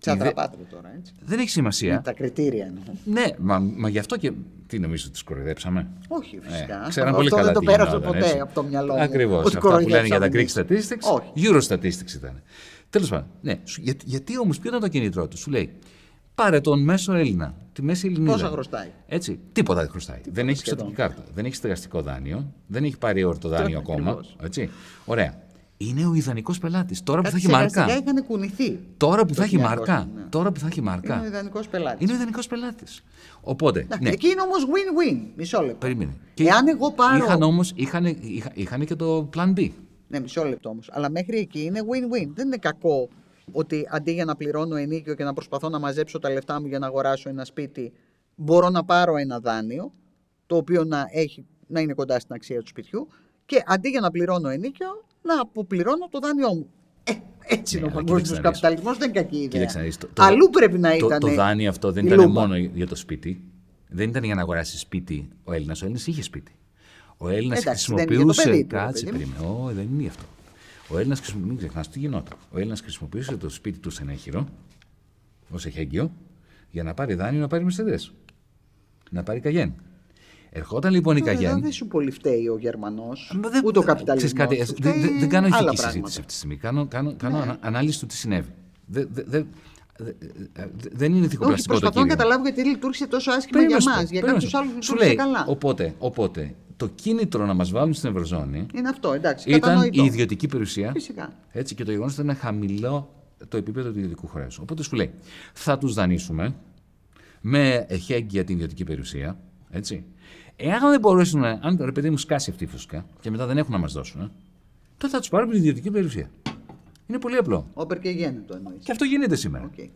Τσατραπάτρε τώρα, έτσι. Δεν έχει σημασία. Με τα κριτήρια εννοώ. Ναι, μα, μα γι' αυτό και. Τι νομίζω ότι του κοροϊδέψαμε. Όχι, ε, φυσικά. Ε, ξέραν πολύ καλά. Δεν το πέρασε ποτέ έτσι. από το μυαλό μου. Ακριβώς. Αυτά που λένε για τα Greek statistics. Όχι. Euro statistics ήταν. Τέλος πάντων. Ναι. Για, γιατί όμως, ποιο ήταν το κινητρό του, σου λέει. Πάρε τον μέσο Έλληνα, τη μέση Ελληνίδα. Πόσα χρωστάει. Έτσι, τίποτα δεν χρωστάει. Τίποτα δεν έχει εξωτική κάρτα. Δεν έχει στεγαστικό δάνειο. Δεν έχει πάρει ορτοδάνειο ακόμα. Έτσι. Ωραία. Είναι ο ιδανικός πελάτης. Τώρα που θα έχει μαρκά. είχαν κουνηθεί. Τώρα που θα έχει μαρκά. Ναι. Τώρα που θα έχει μαρκά. Είναι ο ιδανικός πελάτης. Είναι ο ιδανικός πελάτης. Οπότε. Ναι. Εκεί είναι όμως win-win. Μισό λεπτό. Περίμενε. Και Εάν εγώ πάρω. Είχαν όμω είχαν, είχαν, είχαν και το plan B. Ναι, μισό λεπτό όμως. Αλλά μέχρι εκεί είναι win-win. Δεν είναι κακό ότι αντί για να πληρώνω ενίκιο και να προσπαθώ να μαζέψω τα λεφτά μου για να αγοράσω ένα σπίτι, μπορώ να πάρω ένα δάνειο, το οποίο να, έχει, να είναι κοντά στην αξία του σπιτιού, και αντί για να πληρώνω ενίκιο, να αποπληρώνω το δάνειό μου. Ε, έτσι είναι ο παγκόσμιο καπιταλισμός, δεν είναι κακή ιδέα. το, Αλλού πρέπει να το, ήταν. Το, δάνειο αυτό δεν ήταν μόνο για το σπίτι. Δεν ήταν για να αγοράσει σπίτι ο Έλληνας. Ο Έλληνας είχε σπίτι. Ο Έλληνας χρησιμοποιούσε. Κάτσε, περίμενε. Όχι, δεν είναι αυτό. Ο Έλληνας μην ξεχνάς τι γινόταν. Ο Έλληνας χρησιμοποιούσε το σπίτι του σε ενέχειρο, ως εχέγγυο, για να πάρει δάνειο να πάρει μεσαιδέ. Να πάρει καγέν. Ερχόταν λοιπόν η Καγέν. Δεν σου πολύ φταίει ο Γερμανός. Ούτε ο καπιταλισμός. Δεν δεν κάνω ηθική συζήτηση αυτή τη στιγμή. Κάνω, κάνω, κάνω ναι. ανάλυση του τι συνέβη. Δεν, δεν, δεν είναι ηθικοπλαστικό το Προσπαθώ να καταλάβω γιατί λειτουργήσε τόσο άσχημα για εμά. Για κάποιους άλλους λειτουργήσε καλά. Οπότε, οπότε το κίνητρο να μας βάλουν στην Ευρωζώνη. Είναι αυτό, εντάξει. Ήταν η ιδιωτική περιουσία. Φυσικά. Έτσι, και το γεγονός ότι ήταν χαμηλό το επίπεδο του ιδιωτικού χρέους. Οπότε σου λέει, θα τους δανείσουμε με εχέγγυα την ιδιωτική περιουσία. Έτσι. Εάν δεν μπορέσουν, αν το παιδί μου σκάσει αυτή η φουσκα και μετά δεν έχουν να μας δώσουν, τότε θα τους πάρουμε την ιδιωτική περιουσία. Είναι πολύ απλό. Όπερ και γέννητο εννοείς. Και αυτό γίνεται σήμερα. Okay.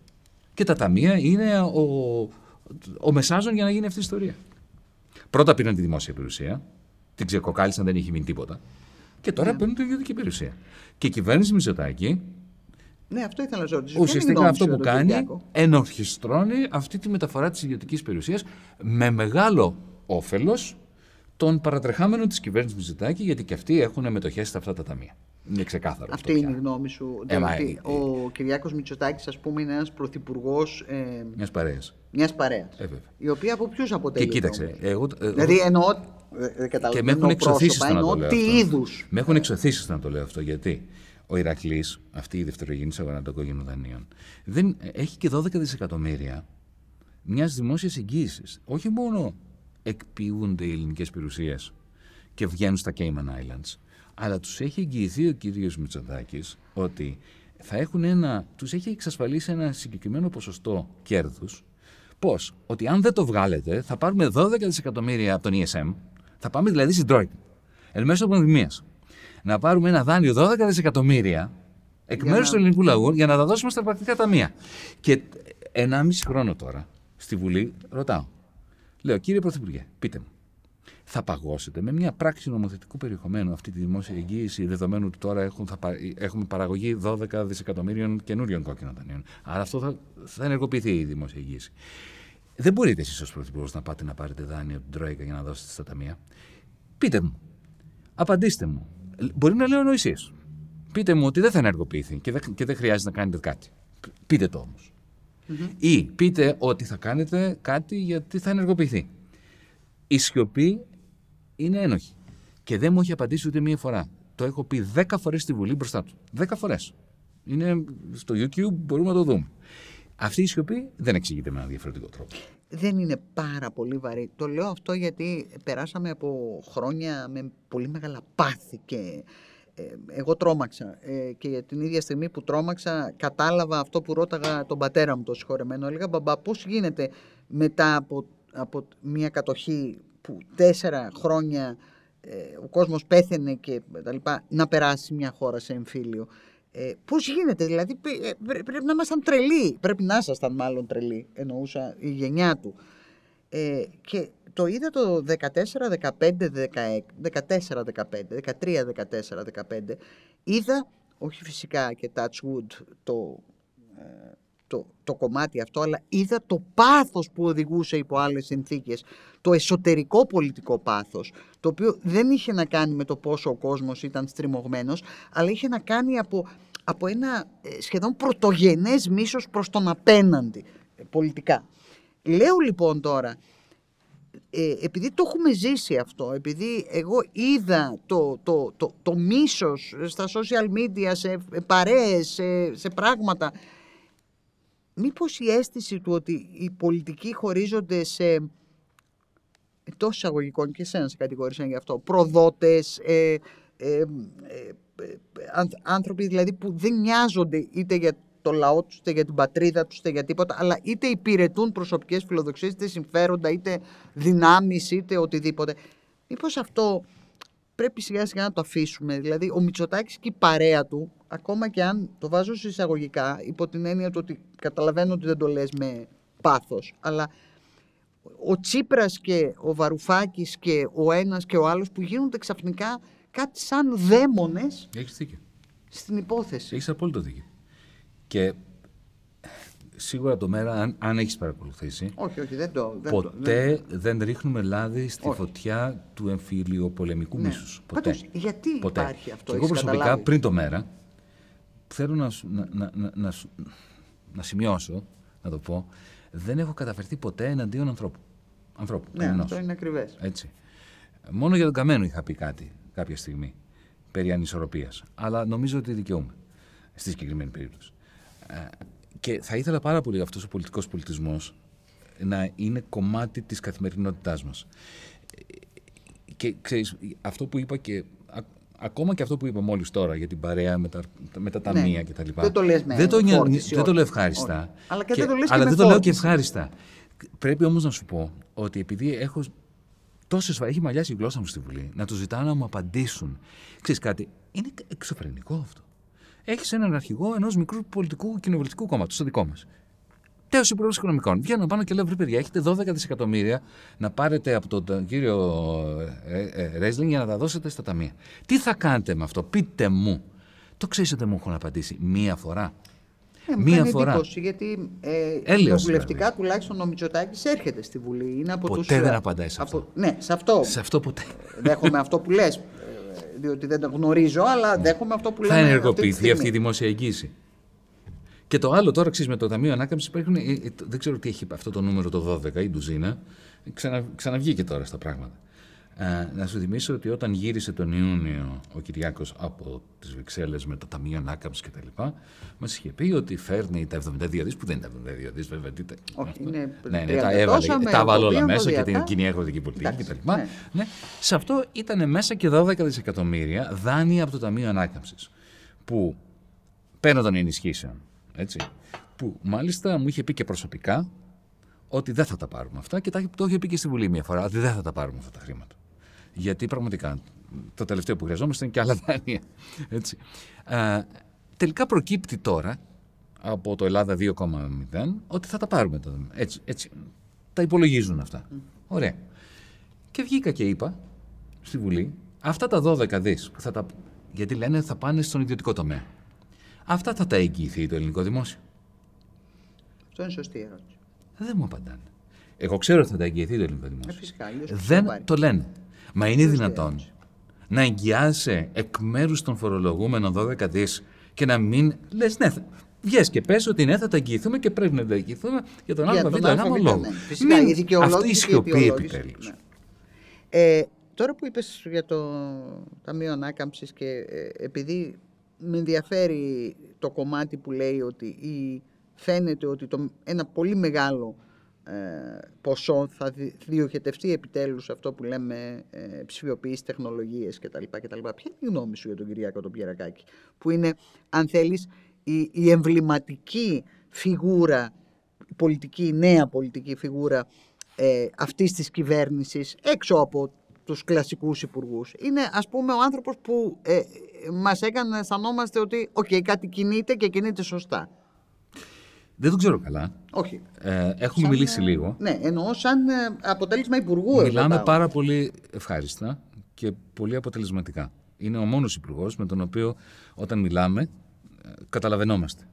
Και τα ταμεία είναι ο, ο μεσάζον για να γίνει αυτή η ιστορία. Πρώτα πήραν τη δημόσια περιουσία, την ξεκοκάλισαν, δεν είχε μείνει τίποτα. Και τώρα yeah. Ναι. παίρνουν την ιδιωτική περιουσία. Και η κυβέρνηση Μητσοτάκη. Ναι, αυτό ήθελα να ρωτήσω. Ουσιαστικά αυτό που κάνει, ενορχιστρώνει αυτή τη μεταφορά της ιδιωτικής περιουσίας με μεγάλο όφελος των παρατρεχάμενων της κυβέρνησης Μητσοτάκη, γιατί και αυτοί έχουν μετοχές σε αυτά τα ταμεία. Είναι ξεκάθαρο. Αυτή είναι η γνώμη σου. Ε, δηλαδή, ε, ο Κυριάκος Μητσοτάκης, ας πούμε, είναι ένας πρωθυπουργός. Ε, μιας παρέας. Μιας παρέας. Ε, η οποία από ποιους αποτελεί. Και κοίταξε. Εγώ, ε, δηλαδή εννοώ. Ε, και με έχουν εξωθήσεις στο να το λέω. Τι είδους. Με έχουν εξωθήσεις στο να το λέω αυτό. Γιατί ο Ηρακλής, αυτή η δευτερογενής αγορά των κόκκινων δανείων, δεν, έχει και 12 δισεκατομμύρια μιας δημόσιας εγγύησης. Όχι μόνο εκποιούνται οι ελληνικές περιουσίες και βγαίνουν στα Cayman Islands, αλλά τους έχει εγγυηθεί ο κύριος Μητσοτάκης ότι θα έχουν ένα, τους έχει εξασφαλίσει ένα συγκεκριμένο ποσοστό κέρδους. Πώς; Ότι αν δεν το βγάλετε θα πάρουμε 12 δισεκατομμύρια από τον ESM, θα πάμε δηλαδή στην Τρόικα. εν μέσω πανδημίας να πάρουμε ένα δάνειο 12 δισεκατομμύρια εκ μέρους να- του ελληνικού λαού για να τα δώσουμε στα πρακτικά ταμεία. Και 1,5 χρόνο τώρα στη Βουλή ρωτάω. Λέω, κύριε Πρωθυπουργέ, πείτε μου, θα παγώσετε με μια πράξη νομοθετικού περιεχομένου αυτή τη δημόσια εγγύηση, δεδομένου ότι τώρα έχουν, θα, πα- έχουμε παραγωγή 12 δισεκατομμύριων καινούριων κόκκινων δανείων. Άρα αυτό θα, θα ενεργοποιηθεί η δημόσια εγγύηση. Δεν μπορείτε εσείς ως Πρωθυπουργός να πάτε να πάρετε δάνειο από την Τρόικα για να δώσετε στα ταμεία. Πείτε μου. Απαντήστε μου. Μπορεί να λέω νοησίε. Πείτε μου ότι δεν θα ενεργοποιηθεί και δεν, και δεν χρειάζεται να κάνετε κάτι. Πείτε το όμως. Ή πείτε ότι θα κάνετε κάτι γιατί θα ενεργοποιηθεί. Η σιωπή είναι ένοχη. Και δεν μου έχει απαντήσει ούτε μία φορά. Το έχω πει δέκα φορές στη Βουλή μπροστά του. Δέκα φορές. Είναι στο YouTube, μπορούμε να το δούμε. Αυτή η σιωπή δεν εξηγείται με έναν διαφορετικό τρόπο. δεν είναι πάρα πολύ βαρύ. Το λέω αυτό γιατί περάσαμε από χρόνια με πολύ μεγάλα πάθη και ε, εγώ τρόμαξα ε, και για την ίδια στιγμή που τρόμαξα κατάλαβα αυτό που ρώταγα τον πατέρα μου το συγχωρεμένο. Έλεγα μπαμπά πώς γίνεται μετά από, από μια κατοχή που τέσσερα χρόνια ε, ο κόσμος πέθαινε και τα λοιπά, να περάσει μια χώρα σε εμφύλιο. Ε, Πώς γίνεται, δηλαδή πρέ- ε, πρέ- πρέπει να ήμασταν τρελοί. Πρέπει να ήσασταν μάλλον τρελοί, εννοούσα η γενιά του. Ε, και το είδα το 14, 15, 16, 14, 15, 13, 14, 15. Είδα, όχι φυσικά και touch wood το, ε, το, το κομμάτι αυτό, αλλά είδα το πάθος που οδηγούσε υπό άλλες συνθήκες. Το εσωτερικό πολιτικό πάθος, το οποίο δεν είχε να κάνει με το πόσο ο κόσμος ήταν στριμωγμένος, αλλά είχε να κάνει από, από ένα ε, σχεδόν πρωτογενές μίσος προς τον απέναντι ε, πολιτικά. Λέω λοιπόν τώρα, ε, επειδή το έχουμε ζήσει αυτό, επειδή εγώ είδα το, το, το, το μίσος στα social media, σε παρέες, σε, σε πράγματα, μήπως η αίσθηση του ότι οι πολιτικοί χωρίζονται σε εκτό εισαγωγικών και εσένα σε κατηγορήσαν γι' αυτό, προδότες, ε, ε, ε, ε, άνθ- άνθρωποι δηλαδή που δεν νοιάζονται είτε για το λαό τους, είτε για την πατρίδα τους, είτε για τίποτα, αλλά είτε υπηρετούν προσωπικές φιλοδοξίες, είτε συμφέροντα, είτε δυνάμεις, είτε οτιδήποτε. Μήπως αυτό πρέπει σιγά σιγά να το αφήσουμε. Δηλαδή, ο Μητσοτάκης και η παρέα του, ακόμα και αν το βάζω σε εισαγωγικά, υπό την έννοια του ότι καταλαβαίνω ότι δεν το λες με πάθος, αλλά ο Τσίπρας και ο Βαρουφάκης και ο ένας και ο άλλος που γίνονται ξαφνικά κάτι σαν δαίμονες Έχεις δίκιο. στην υπόθεση. Έχεις απόλυτο δίκιο. Και σίγουρα το μέρα, αν, αν έχεις παρακολουθήσει, Όχι, όχι, δεν το... Δεν το, δεν... ποτέ δεν ρίχνουμε λάδι στη Όχι. φωτιά του εμφυλιοπολεμικού Ναι. μίσους. Ποτέ. Πάντως, γιατί ποτέ. υπάρχει αυτό, Και εγώ έχεις προσωπικά καταλάβει; πριν το μέρα θέλω να, σου- να, να, να, να, σου- να σημειώσω, να το πω, δεν έχω καταφερθεί ποτέ εναντίον ανθρώπου. Ανθρώπου, Ναι, κανενός. αυτό είναι ακριβές. Έτσι. Μόνο για τον Καμένο είχα πει κάτι κάποια στιγμή περί ανισορροπίας. Αλλά νομίζω ότι δικαιούμαι στη συγκεκριμένη περίπτωση. Ε, Και θα ήθελα πάρα πολύ αυτός ο πολιτικός πολιτισμός να είναι κομμάτι της καθημερινότητάς μας. Ε, Και ξέρεις, αυτό που είπα και α- ακόμα και αυτό που είπα μόλις τώρα για την παρέα με τα, με τα Ναι. ταμεία κτλ. Δεν το λες με δεν το, νια- φόρτιση, δεν το όχι. λέω ευχάριστα. Όχι. Αλλά και δεν το λες και αλλά με δεν το λέω και φόρτιση. ευχάριστα. Πρέπει όμως να σου πω ότι επειδή έχω τόσες φορέ έχει μαλλιάσει η γλώσσα μου στη Βουλή να του ζητάω να μου απαντήσουν. Ξέρεις κάτι, είναι εξωφρενικό αυτό. Έχεις έναν αρχηγό ενός μικρού πολιτικού κοινοβουλευτικού κόμματος, το δικό μας. Τέος υπουργός οικονομικών. Βγαίνω πάνω και λέω: Βρε, παιδιά, έχετε 12 δισεκατομμύρια να πάρετε από τον τον κύριο ε, ε, Ρέσλινγκ για να τα δώσετε στα ταμεία. Τι θα κάνετε με αυτό, πείτε μου. Το ξέρεις ότι δεν μου έχουν απαντήσει μία φορά. Ε, μου Μία κάνει φορά. εντύπωση, γιατί ε, Έλεος, κοινοβουλευτικά δηλαδή. τουλάχιστον ο Μητσοτάκης έρχεται στη Βουλή. Είναι από Ποτέ τους, δεν ε, απαντάει σε αυτό. Ναι, σε αυτό. Σε αυτό ποτέ. Δέχομαι αυτό που λες, ε, διότι δεν το γνωρίζω, αλλά δέχομαι αυτό που θα λέμε ενεργοποιηθεί αυτή, τη αυτή η στιγμή. δημόσια εγγύηση. Και το άλλο τώρα, ξέρεις, με το Ταμείο Ανάκαμψης υπάρχουν. ε, ε, το- δεν ξέρω τι έχει αυτό το νούμερο το 12, η ντουζίνα. Ξανα, ξαναβγήκε τώρα στα πράγματα. Ε, να σου θυμίσω ότι όταν γύρισε τον Ιούνιο ο Κυριάκος από τις Βρυξέλλες με το Ταμείο Ανάκαμψη και τα λοιπά, μας είχε πει ότι φέρνει τα 72 δις, που δεν είναι τα 72 δις βέβαια. Τι, τα- Όχι, αυτό. είναι ναι, ναι, 30 τα έβαλε, τόσα με τα έβαλε όλα το οποίο μέσα το και την διακά- κοινή αγροτική πολιτική Εντάξει, κτλ. Ναι. ναι. Σε αυτό ήταν μέσα και 12 δισεκατομμύρια δάνεια από το Ταμείο Ανάκαμψης που παίρνονταν ενισχύσεων. Έτσι. Που μάλιστα μου είχε πει και προσωπικά ότι δεν θα τα πάρουμε αυτά και τα- το είχε πει και στη Βουλή μια φορά ότι δεν θα τα πάρουμε αυτά τα χρήματα. Γιατί πραγματικά το τελευταίο που χρειαζόμαστε είναι και άλλα δάνεια. Έτσι. Ε, τελικά προκύπτει τώρα από το Ελλάδα 2,0 ότι θα τα πάρουμε. Έτσι, έτσι. Τα υπολογίζουν αυτά. Ωραία. Και βγήκα και είπα στη Βουλή, αυτά τα 12 δις που θα τα... Γιατί λένε θα πάνε στον ιδιωτικό τομέα. Αυτά θα τα εγγυηθεί το ελληνικό δημόσιο. Αυτό είναι σωστή ερώτηση. Δεν μου απαντάνε. Εγώ ξέρω ότι θα τα εγγυηθεί το ελληνικό δημόσιο. Ε, φυσικά, Δεν το λένε. Μα είναι δυνατόν να εγγυάσαι εκ μέρους των φορολογούμενων 12 δις και να μην λες, ναι, βγες και πες ότι ναι, θα τα εγγυηθούμε και πρέπει να τα εγγυηθούμε για τον άλλο β' λόγο. Ναι. Φυσικά, η δικαιολόγηση Αυτή η σιωπή επιτέλους. Ναι. Ε, τώρα που είπες για το Ταμείο Ανάκαμψης και ε, επειδή με ενδιαφέρει το κομμάτι που λέει ότι η, φαίνεται ότι το, ένα πολύ μεγάλο ε, ποσό θα διοχετευτεί επιτέλους αυτό που λέμε ε, ψηφιοποίηση τεχνολογίες κτλ. κτλ. Ποια είναι η γνώμη σου για τον Κυριάκο τον Πιερακάκη που είναι αν θέλεις η, η εμβληματική φιγούρα, η πολιτική, η νέα πολιτική φιγούρα ε, αυτής της κυβέρνησης έξω από τους κλασικούς υπουργούς. Είναι ας πούμε ο άνθρωπος που ε, μας έκανε να αισθανόμαστε ότι okay, κάτι κινείται και κινείται σωστά. Δεν το ξέρω καλά. Όχι. Ε, έχουμε μιλήσει ε, λίγο. Ναι, εννοώ σαν ε, αποτέλεσμα υπουργού. Μιλάμε πάρα πολύ ευχάριστα και πολύ αποτελεσματικά. Είναι ο μόνος υπουργός με τον οποίο όταν μιλάμε ε, καταλαβαινόμαστε.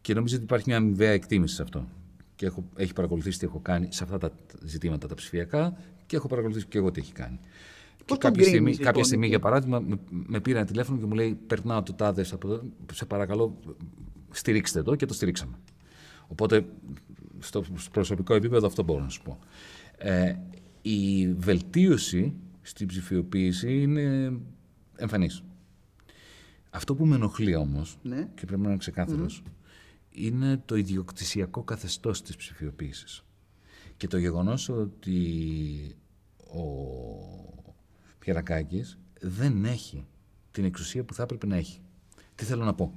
Και νομίζω ότι υπάρχει μια αμοιβαία εκτίμηση σε αυτό. Και έχω, έχει παρακολουθήσει τι έχω κάνει σε αυτά τα ζητήματα τα ψηφιακά και έχω παρακολουθήσει και εγώ τι έχει κάνει. και κάποια στιγμή, λοιπόν, κάποια στιγμή για παράδειγμα, με, με πήρε ένα τηλέφωνο και μου λέει: Περνάω το τάδε, σε παρακαλώ, στηρίξτε το και το στηρίξαμε. Οπότε στο προσωπικό επίπεδο αυτό μπορώ να σου πω. Ε, η βελτίωση στην ψηφιοποίηση είναι εμφανής. Αυτό που με ενοχλεί όμως, ναι. και πρέπει να είναι ξεκάθαρος, είναι το ιδιοκτησιακό καθεστώς της ψηφιοποίησης. Και το γεγονός ότι ο Πιερακάκης δεν έχει την εξουσία που θα έπρεπε να έχει. Τι θέλω να πω;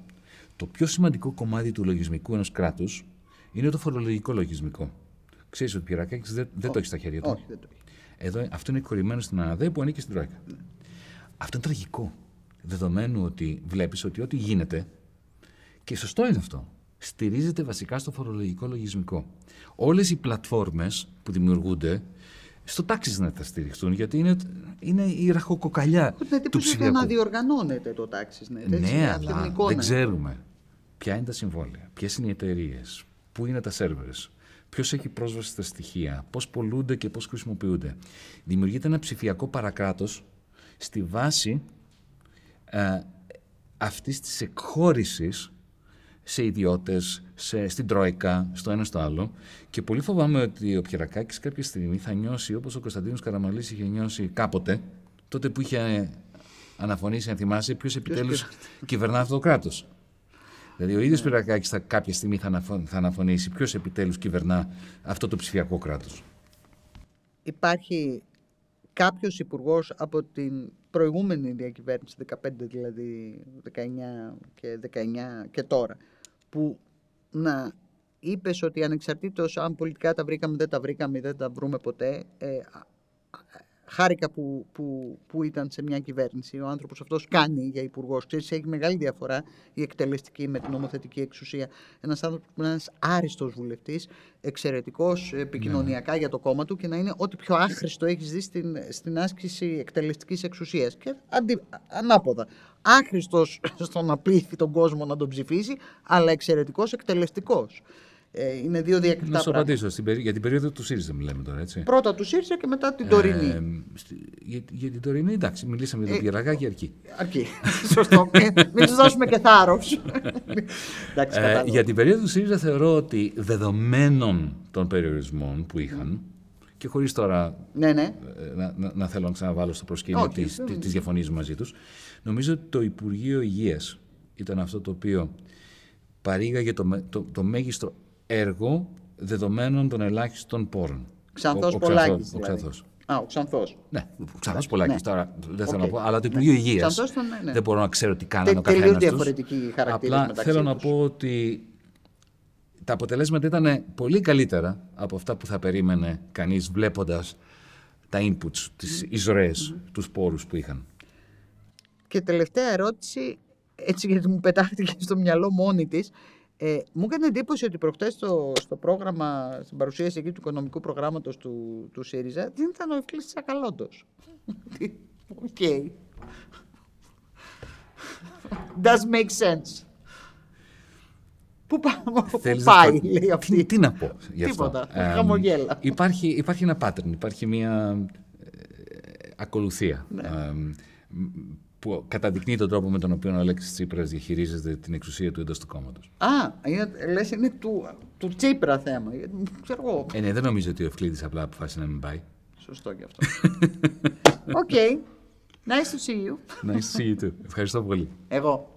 Το πιο σημαντικό κομμάτι του λογισμικού ενός κράτους είναι το φορολογικό λογισμικό. Ξέρεις ότι ο Πιερακάκη δεν, δεν το έχεις στα χέρια του; Όχι, δεν το έχει. Εδώ, αυτό είναι κορυμένο στην ΑΝΑΔΕ που ανήκει στην Τρόικα. Ναι. Αυτό είναι τραγικό. Δεδομένου ότι βλέπεις ότι ό,τι γίνεται, και σωστό είναι αυτό, στηρίζεται βασικά στο φορολογικό λογισμικό. Όλες οι πλατφόρμες που δημιουργούνται στο τάξη να τα στηριχτούν, γιατί είναι, είναι η ραχοκοκαλιά του ψηφιακού. να διοργανώνεται το τάξη. Ναι, ναι αλλά δεν ξέρουμε ποια είναι τα συμβόλαια, ποιες είναι οι εταιρείες, πού είναι τα σερβερς, ποιος έχει πρόσβαση στα στοιχεία, πώς πολλούνται και πώς χρησιμοποιούνται. Δημιουργείται ένα ψηφιακό παρακράτος στη βάση ε, αυτής της εκχώρησης σε ιδιώτες, στην Τρόικα, στο ένα στο άλλο. Και πολύ φοβάμαι ότι ο Πιερακάκης κάποια στιγμή θα νιώσει όπως ο Κωνσταντίνος Καραμαλής είχε νιώσει κάποτε, τότε που είχε αναφωνήσει, αν θυμάσαι, ποιος επιτέλους κυβερνά αυτό το κράτος. Δηλαδή ο ίδιος ναι. Πιερακάκη θα, κάποια στιγμή θα, θα αναφωνήσει ποιος επιτέλους κυβερνά αυτό το ψηφιακό κράτος. Υπάρχει κάποιος υπουργός από την προηγούμενη διακυβέρνηση, 15 δηλαδή, 19 και 19 και τώρα, που να είπες ότι ανεξαρτήτως αν πολιτικά τα βρήκαμε, δεν τα βρήκαμε, δεν τα βρούμε ποτέ, ε, χάρηκα που, που, που ήταν σε μια κυβέρνηση. Ο άνθρωπος αυτός κάνει για υπουργός. Ξέρεις, έχει μεγάλη διαφορά η εκτελεστική με την νομοθετική εξουσία. Ένας άνθρωπος που είναι ένας άριστος βουλευτής, εξαιρετικός επικοινωνιακά ναι. για το κόμμα του και να είναι ό,τι πιο άχρηστο έχεις δει στην, στην άσκηση εκτελεστικής εξουσίας. Και αντι, ανάποδα. Άχρηστος στο να πείθει τον κόσμο να τον ψηφίσει, αλλά εξαιρετικός εκτελεστικός. Ε, είναι δύο διακριτά Να σου απαντήσω για την περίοδο του ΣΥΡΙΖΑ, μιλάμε τώρα. Έτσι. Πρώτα του ΣΥΡΙΖΑ και μετά την τωρινή. Ε, για, για, την τωρινή, εντάξει, μιλήσαμε για τον ε, Πιεραγάκη αρκεί. Αρκεί. Σωστό. Μην τους δώσουμε και θάρρος. ε, για την περίοδο του ΣΥΡΙΖΑ θεωρώ ότι δεδομένων των περιορισμών που είχαν. Και χωρίς τώρα ναι, ναι. Ε, να, να, να, θέλω να ξαναβάλω στο προσκήνιο της διαφωνίας μαζί τους, νομίζω ότι το Υπουργείο Υγείας ήταν αυτό το οποίο παρήγαγε το, το, το μέγιστο έργο δεδομένων των ελάχιστων πόρων. Ξανθός ο, Πολάκης. Ο, δηλαδή. Α, ο Ξανθός. Ναι, ο Ξανθός Πολάκης ναι. τώρα δεν θέλω να πω, αλλά το Υπουργείο ναι. Υγείας. Ναι, ναι. Δεν μπορώ να ξέρω τι κάνανε ο καθένας τους. διαφορετική Απλά θέλω να πω ότι τα αποτελέσματα ήταν πολύ καλύτερα από αυτά που θα περίμενε κανείς βλέποντας τα inputs, τις εισρωές, τους πόρους που είχαν. Και τελευταία ερώτηση, έτσι γιατί μου πετάχτηκε στο μυαλό μόνη της. Ε, μου έκανε εντύπωση ότι προχτές στο, στο πρόγραμμα, στην παρουσίαση εκεί του οικονομικού προγράμματος του, του ΣΥΡΙΖΑ δεν ήταν ο Ευκλείδης Τσακαλώτος. OK. Does make sense. Πού πάει, λέει αυτή. Τι, τι να πω γι' αυτό; Τίποτα, ε, χαμογέλα. Υπάρχει, υπάρχει ένα pattern, υπάρχει μια ε, ακολουθία. Ναι. Ε, που καταδεικνύει τον τρόπο με τον οποίο ο Αλέξης Τσίπρας διαχειρίζεται την εξουσία του εντός του κόμματος. Α, λες είναι του, του Τσίπρα θέμα. Ξέρω εγώ. Ε, ναι, δεν νομίζω ότι ο Ευκλείδης απλά αποφάσισε να μην πάει. Σωστό και αυτό. OK. okay. Nice to see you. nice to see you too. Ευχαριστώ πολύ. Εγώ.